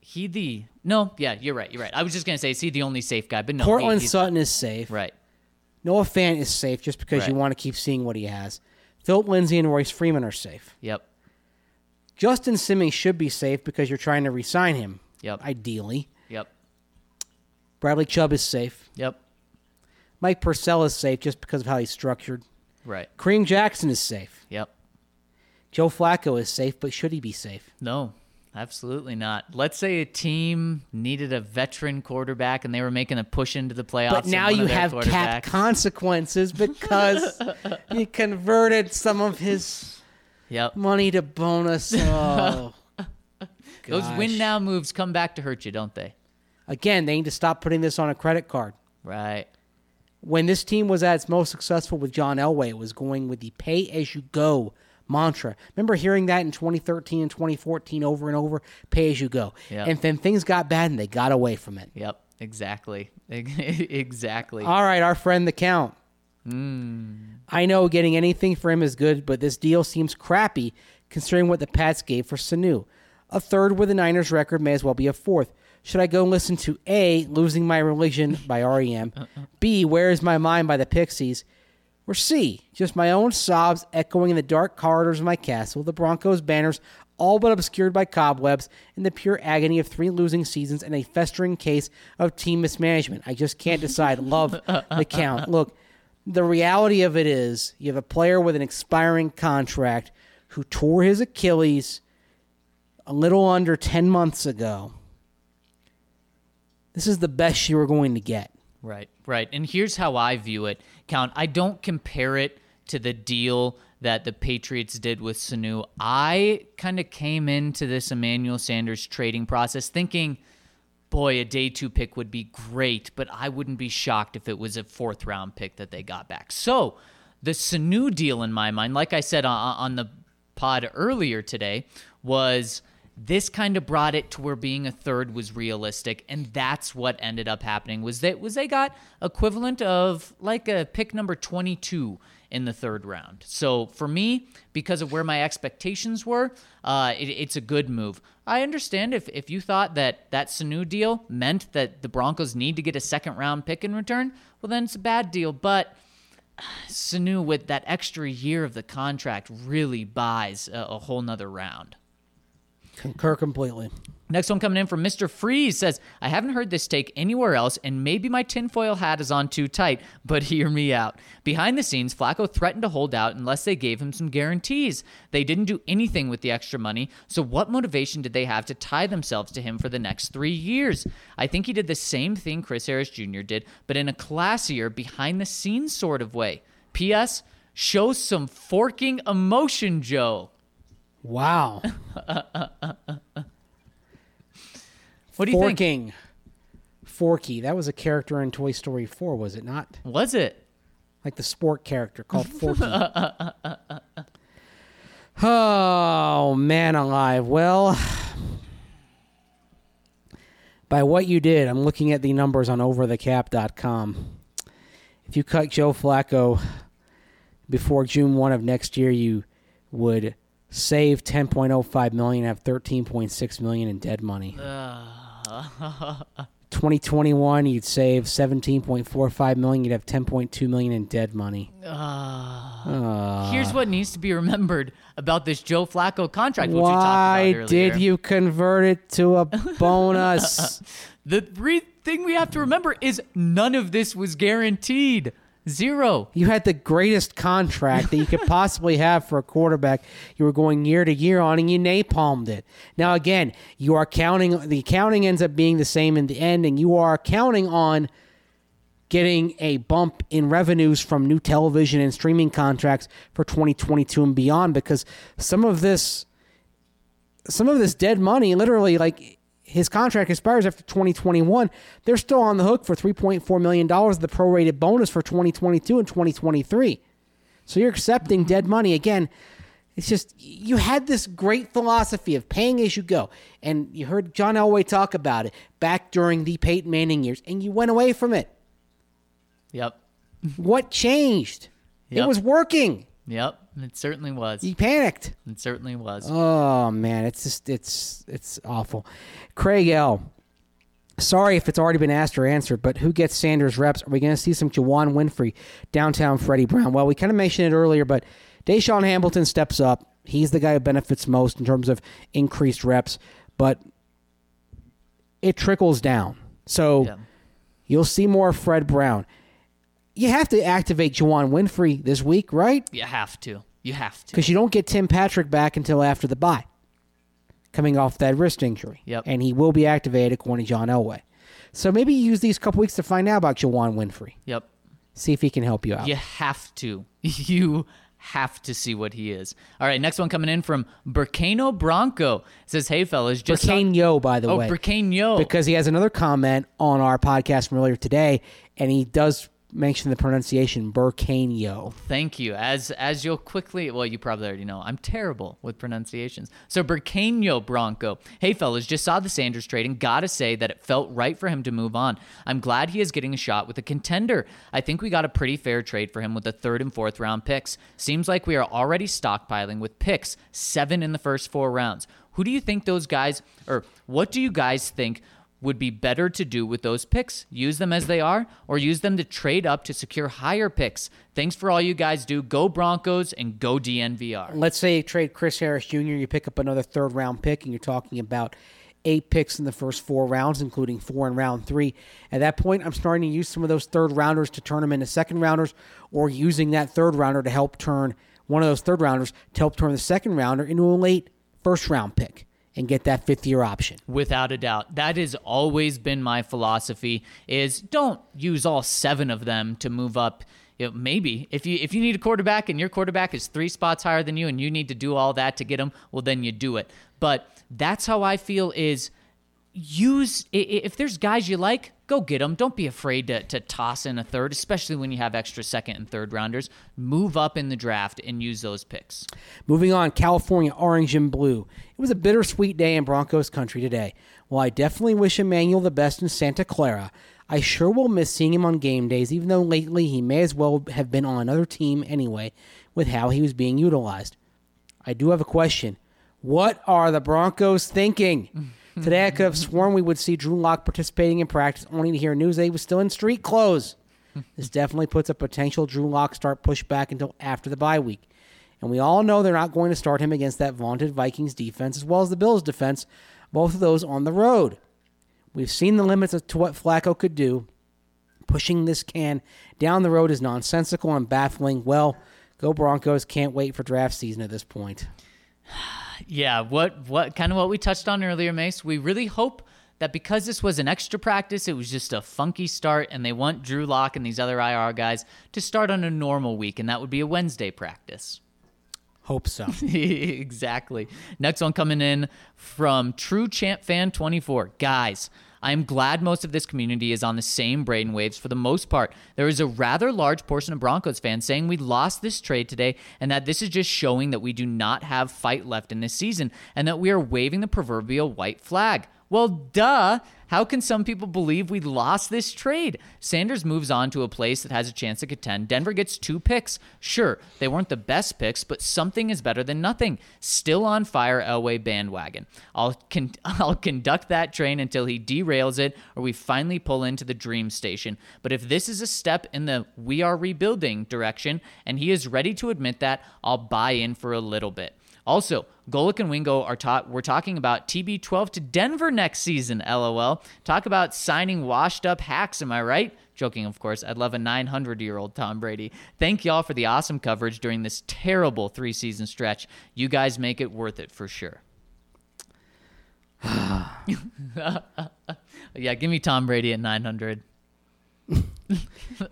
he the. No, yeah, you're right. You're right. I was just going to say, is he the only safe guy? But no. he- Sutton is safe. Right. Noah Fant is safe just because you want to keep seeing what he has. Philip Lindsay and Royce Freeman are safe. Yep. Justin Simmons should be safe because you're trying to re-sign him. Yep. Ideally. Yep. Bradley Chubb is safe. Yep. Mike Purcell is safe just because of how he's structured. Right. Kareem Jackson is safe. Yep. Joe Flacco is safe, but should he be safe? No, absolutely not. Let's say a team needed a veteran quarterback and they were making a push into the playoffs. But now you have cap consequences because [laughs] he converted some of his Yep. money to bonus. [laughs] Oh, Those win now moves come back to hurt you, don't they? Again, they need to stop putting this on a credit card. Right. When this team was at its most successful with John Elway, it was going with the pay as you go mantra. Remember hearing that in 2013 and 2014 over and over? Pay as you go. Yeah. And then things got bad and they got away from it. Yep. Exactly. [laughs] exactly. All right, our friend the Count. Hmm. I know getting anything for him is good, but this deal seems crappy considering what the Pats gave for Sanu. A third with the Niners record may as well be a fourth. Should I go listen to A, Losing My Religion by [laughs] REM, uh, uh. B, Where Is My Mind by the Pixies, or C, just my own sobs echoing in the dark corridors of my castle, the Broncos banners all but obscured by cobwebs, and the pure agony of three losing seasons and a festering case of team mismanagement. I just can't decide. Love the count. [laughs] Look, the reality of it is you have a player with an expiring contract who tore his Achilles a little under 10 months ago. This is the best you were going to get. Right, right. And here's how I view it, Count. I don't compare it to the deal that the Patriots did with Sanu. I kind of came into this Emmanuel Sanders trading process thinking, boy, a day two pick would be great, but I wouldn't be shocked if it was a fourth round pick that they got back. So the Sanu deal, in my mind, like I said on, on the pod earlier today, was this kind of brought it to where being a third was realistic and that's what ended up happening was that was they got equivalent of like a pick number 22 in the third round. So for me because of where my expectations were uh, it, it's a good move. I understand if, if you thought that that sanu deal meant that the broncos need to get a second round pick in return well then it's a bad deal but [sighs] sanu with that extra year of the contract really buys a, a whole nother round Concur completely. Next one coming in from Mr. Freeze says, I haven't heard this take anywhere else, and maybe my tinfoil hat is on too tight, but [laughs] hear me out. Behind the scenes, Flacco threatened to hold out unless they gave him some guarantees. They didn't do anything with the extra money, so what motivation did they have to tie themselves to him for the next three years? I think he did the same thing Chris Harris Jr. did, but in a classier, behind the scenes sort of way. P.S. Show some forking emotion, Joe. Wow. [laughs] What do you think? Forking. Forky. That was a character in Toy Story 4, was it not? Was it? Like the sport character called [laughs] Forky. oh, man alive. Well, [sighs] by what you did, I'm looking at the numbers on overthecap.com. If you cut Joe Flacco before June 1 of next year, you would save 10.05 million, have 13.6 million in dead money. [laughs] 2021, you'd save 17.45 million, you'd have 10.2 million in dead money. Ah. Ah. Here's what needs to be remembered about this Joe Flacco contract, which we talked Why about earlier. did you convert it to a [laughs] bonus? The re- thing we have to remember is none of this was guaranteed. Zero. you had the greatest contract that you could [laughs] possibly have for a quarterback. You were going year to year on, and you napalmed it. Now, again, you are counting. The accounting ends up being the same in the end, and you are counting on getting a bump in revenues from new television and streaming contracts for 2022 and beyond because some of this some of this dead money literally like his contract expires after 2021 they're still on the hook for 3.4 million dollars of the prorated bonus for 2022 and 2023 so you're accepting dead money again it's just you had this great philosophy of paying as you go and you heard John Elway talk about it back during the Peyton Manning years and you went away from it Yep. what changed? It was working. Yep. It certainly was. He panicked. It certainly was. Oh man, it's just it's it's awful. Craig L. Sorry if it's already been asked or answered, but who gets Sanders reps? Are we going to see some Juwann Winfree, downtown Freddie Brown? Well, we kind of mentioned it earlier, but DaeSean Hamilton steps up. He's the guy who benefits most in terms of increased reps, but it trickles down. So Yeah. you'll see more Fred Brown. You have to activate Juwann Winfree this week, right? You have to. You have to. because you don't get Tim Patrick back until after the bye, coming off that wrist injury. Yep. And he will be activated according to John Elway. So maybe use these couple weeks to find out about Juwann Winfree. Yep. See if he can help you out. You have to. [laughs] You have to see what he is. All right, next one coming in from Burkano Bronco. It says, Hey fellas, just Yo, by the Oh, way. Burkane Yo. Because he has another comment on our podcast from earlier today, and he does mention the pronunciation Burkane Thank you. As as you'll quickly, well, you probably already know, I'm terrible with pronunciations. So Burkano Bronco. Hey fellas, just saw the Sanders trade and gotta say that it felt right for him to move on. I'm glad he is getting a shot with a contender. I think we got a pretty fair trade for him with the third and fourth round picks. Seems like we are already stockpiling with picks, seven in the first four rounds. Who do you think those guys, or what do you guys think would be better to do with those picks? Use them as they are or use them to trade up to secure higher picks? Thanks for all you guys do. Go Broncos and go DNVR. let's say you trade Chris Harris Jr., you pick up another third round pick, and you're talking about eight picks in the first four rounds, including four in round three. At that point, I'm starting to use some of those third rounders to turn them into second rounders, or using that third rounder to help turn one of those third rounders to help turn the second rounder into a late first round pick and get that fifth year option. Without a doubt. That has always been my philosophy is don't use all seven of them to move up. You know, maybe if you if you need a quarterback and your quarterback is three spots higher than you and you need to do all that to get him, well then you do it. But that's how I feel is use if there's guys you like, go get them. Don't be afraid to, to toss in a third, especially when you have extra second and third rounders. Move up in the draft and use those picks. Moving on, California orange and blue. It was a bittersweet day in Broncos country today. While I definitely wish Emmanuel the best in Santa Clara, I sure will miss seeing him on game days, even though lately he may as well have been on another team anyway, with how he was being utilized. I do have a question. What are the Broncos thinking? [laughs] Today I could have sworn we would see Drew Lock participating in practice, only to hear news that he was still in street clothes. [laughs] This definitely puts a potential Drew Lock start pushed back until after the bye week. And we all know they're not going to start him against that vaunted Vikings defense as well as the Bills defense, both of those on the road. We've seen the limits of to what Flacco could do. Pushing this can down the road is nonsensical and baffling. Well, go Broncos. Can't wait for draft season at this point. [sighs] [sighs] [sighs] Yeah, what what kind of what we touched on earlier, Mace. We really hope that because this was an extra practice, it was just a funky start, and they want Drew Lock and these other IR guys to start on a normal week, and that would be a Wednesday practice. Hope so. [laughs] exactly. Next one coming in from True Champ Fan 24. Guys, I am glad most of this community is on the same brainwaves for the most part. There is a rather large portion of Broncos fans saying we lost this trade today and that this is just showing that we do not have fight left in this season and that we are waving the proverbial white flag. Well, duh. How can some people believe we lost this trade? Sanders moves on to a place that has a chance to contend. Denver gets two picks. Sure, they weren't the best picks, but something is better than nothing. Still on fire Elway bandwagon. I'll con- [laughs] I'll conduct that train until he derails it or we finally pull into the dream station. But if this is a step in the we are rebuilding direction and he is ready to admit that, I'll buy in for a little bit. Also, Golic and Wingo are taught. We're talking about TB12 to Denver next season. LOL. Talk about signing washed up hacks. Am I right? Joking, of course. I'd love a 900 year old Tom Brady. Thank y'all for the awesome coverage during this terrible three season stretch. You guys make it worth it for sure. [sighs] [laughs] yeah, give me Tom Brady at 900. [laughs]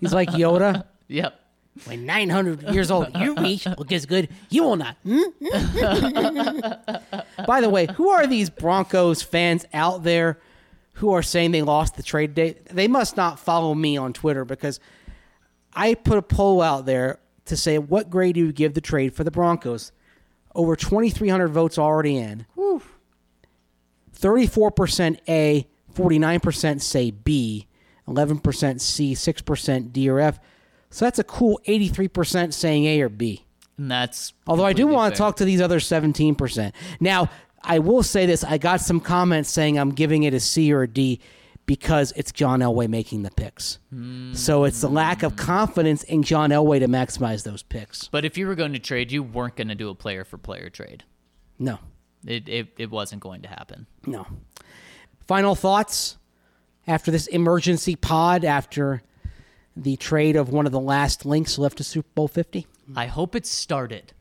He's like Yoda. [laughs] Yep. When 900 years old, you reach look as good. You will not. Hmm? By the way, who are these Broncos fans out there who are saying they lost the trade date? They must not follow me on Twitter because I put a poll out there to say what grade do you give the trade for the Broncos? Over 2,300 votes already in. 34% A, 49% say B, 11% C, 6% D or F. So that's a cool 83% saying A or B. And that's. Although I do want to talk to these other 17%. Now, I will say this I got some comments saying I'm giving it a C or a D because it's John Elway making the picks. Hmm. So it's the lack of confidence in John Elway to maximize those picks. But if you were going to trade, you weren't going to do a player for player trade. No, It, it, it wasn't going to happen. no. Final thoughts after this emergency pod, after the trade of one of the last links left to Super Bowl 50? I hope it started.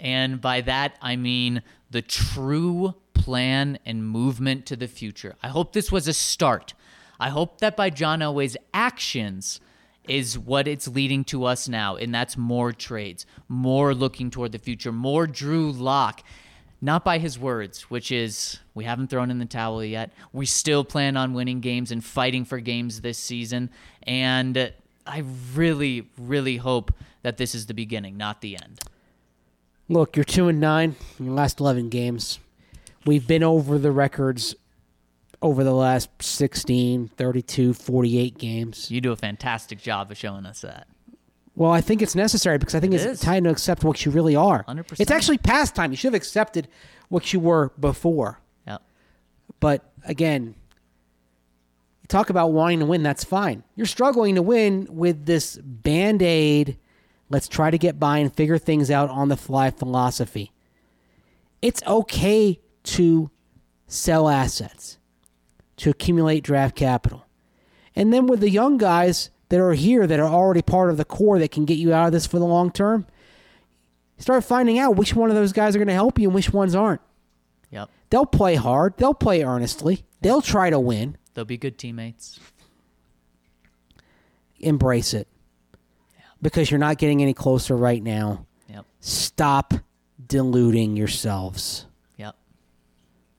And by that, I mean the true plan and movement to the future. I hope this was a start. I hope that by John Elway's actions is what it's leading to us now. And that's more trades, more looking toward the future, more Drew Lock. Not by his words, which is we haven't thrown in the towel yet. We still plan on winning games and fighting for games this season. And I really, really hope that this is the beginning, not the end. Look, you're 2 and 9 in your last 11 games. We've been over the records over the last 16, 32, 48 games. You do a fantastic job of showing us that. Well, I think it's necessary because I think It it's is. time to accept what you really are. 100%. It's actually past time. You should have accepted what you were before. Yep. But again, you talk about wanting to win, that's fine. You're struggling to win with this band aid, let's try to get by and figure things out on the fly philosophy. It's okay to sell assets, to accumulate draft capital. And then with the young guys that are here that are already part of the core that can get you out of this for the long term, start finding out which one of those guys are going to help you and which ones aren't. Yep. They'll play hard. They'll play earnestly. They'll try to win. They'll be good teammates. Embrace it. Because you're not getting any closer right now. Yep. Stop deluding yourselves. Yep.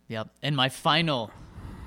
Yep. And my final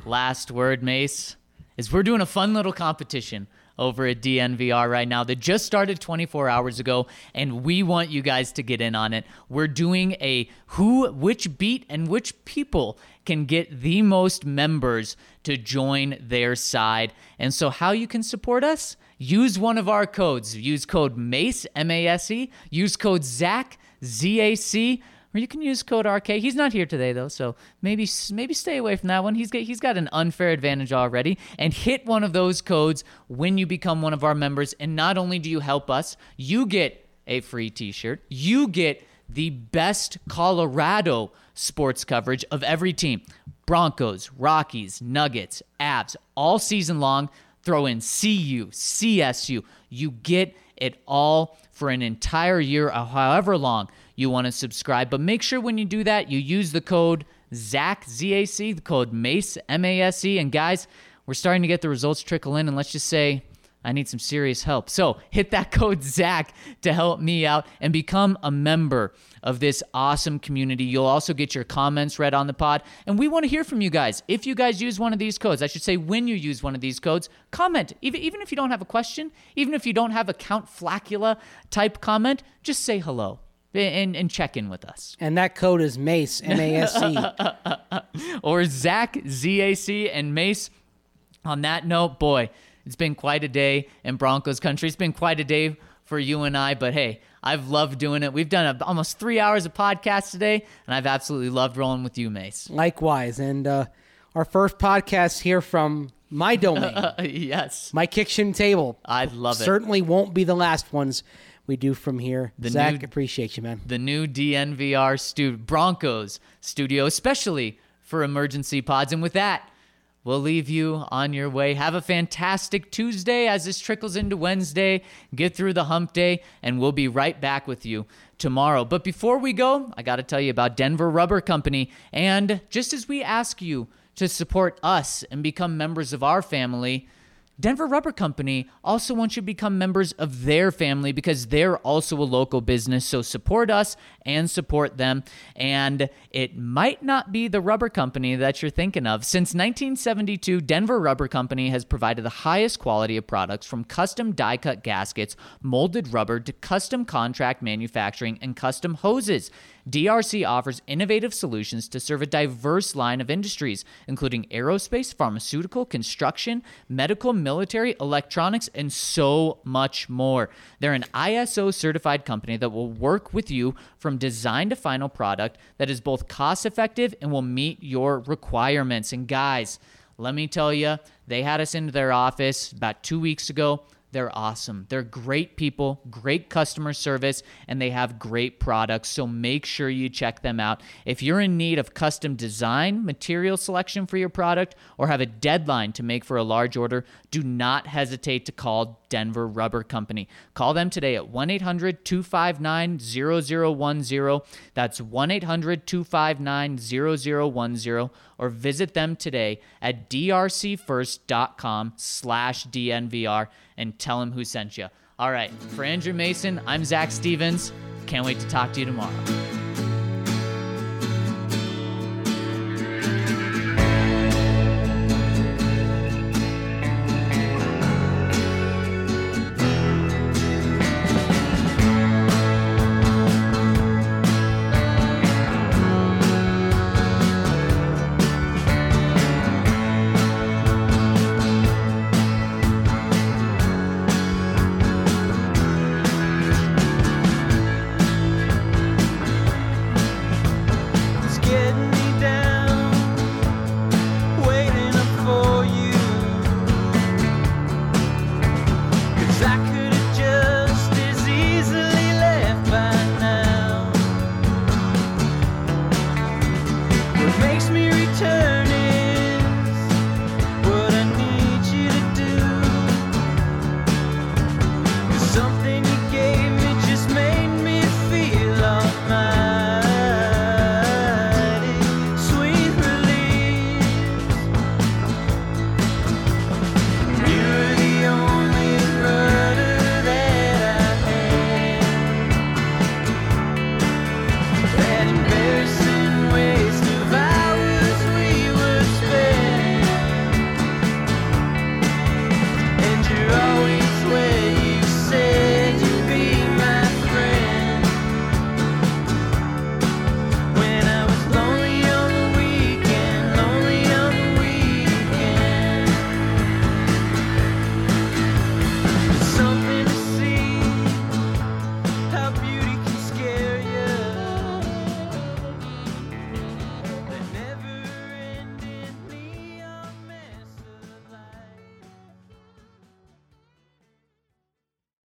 last word, Mace, is we're doing a fun little competition over at DNVR right now that just started 24 hours ago, and we want you guys to get in on it. We're doing a who, which beat, and which people can get the most members to join their side. And so, how you can support us? Use one of our codes. Use code MACE, M A S E. Use code ZAC, Z A C or you can use code RK. He's not here today though, so maybe maybe stay away from that one. He's got he's got an unfair advantage already. And hit one of those codes when you become one of our members. And not only do you help us, you get a free T-shirt. You get the best Colorado sports coverage of every team. Broncos, Rockies, Nuggets, Avs, all season long. Throw in CU, CSU. You get it all for an entire year, however long you want to subscribe. But make sure when you do that, you use the code ZAC, Z-A-C, the code MACE, M-A-S-E. And guys, we're starting to get the results trickle in. And let's just say I need some serious help. So hit that [laughs] code ZAC to help me out and become a member of this awesome community. You'll also get your comments read on the pod. And we want to hear from you guys. If you guys use one of these codes, I should say when you use one of these codes, comment. Even, even if you don't have a question, even if you don't have a Count Flacula type comment, just say hello. And, and check in with us. And that code is MACE, M A S C. [laughs] or Zac, Z A C, and Mace. On that note, boy, it's been quite a day in Broncos country. It's been quite a day for you and I, but hey, I've loved doing it. We've done a, almost three hours of podcast today, and I've absolutely loved rolling with you, Mace. Likewise. And uh, our first podcast here from my domain, [laughs] yes, my kitchen table. I love it. Certainly won't be the last ones we do from here. The Zach, new- appreciate you, man. the new DNVR stu- Broncos studio, especially for emergency pods. And with that, we'll leave you on your way. Have a fantastic Tuesday as this trickles into Wednesday. Get through the hump day, and we'll be right back with you tomorrow. But before we go, I got to tell you about Denver Rubber Company. And just as we ask you to support us and become members of our family, Denver Rubber Company also wants you to become members of their family because they're also a local business. So support us and support them. And it might not be the rubber company that you're thinking of. Since 1972, Denver Rubber Company has provided the highest quality of products from custom die cut gaskets, molded rubber to custom contract manufacturing and custom hoses. DRC offers innovative solutions to serve a diverse line of industries, including aerospace, pharmaceutical, construction, medical, military, electronics, and so much more. They're an ISO certified company that will work with you from design to final product that is both cost effective and will meet your requirements. And guys, let me tell you, they had us into their office about two weeks ago. They're awesome. They're great people, great customer service, and they have great products. So make sure you check them out. If you're in need of custom design, material selection for your product, or have a deadline to make for a large order, do not hesitate to call Denver Rubber Company. Call them today at 1 800 259 0010. That's 1 800 259 0010 or visit them today at drcfirst.com slash DNVR and tell him who sent you. All right, for Andrew Mason, I'm Zac Stevens. Can't wait to talk to you tomorrow.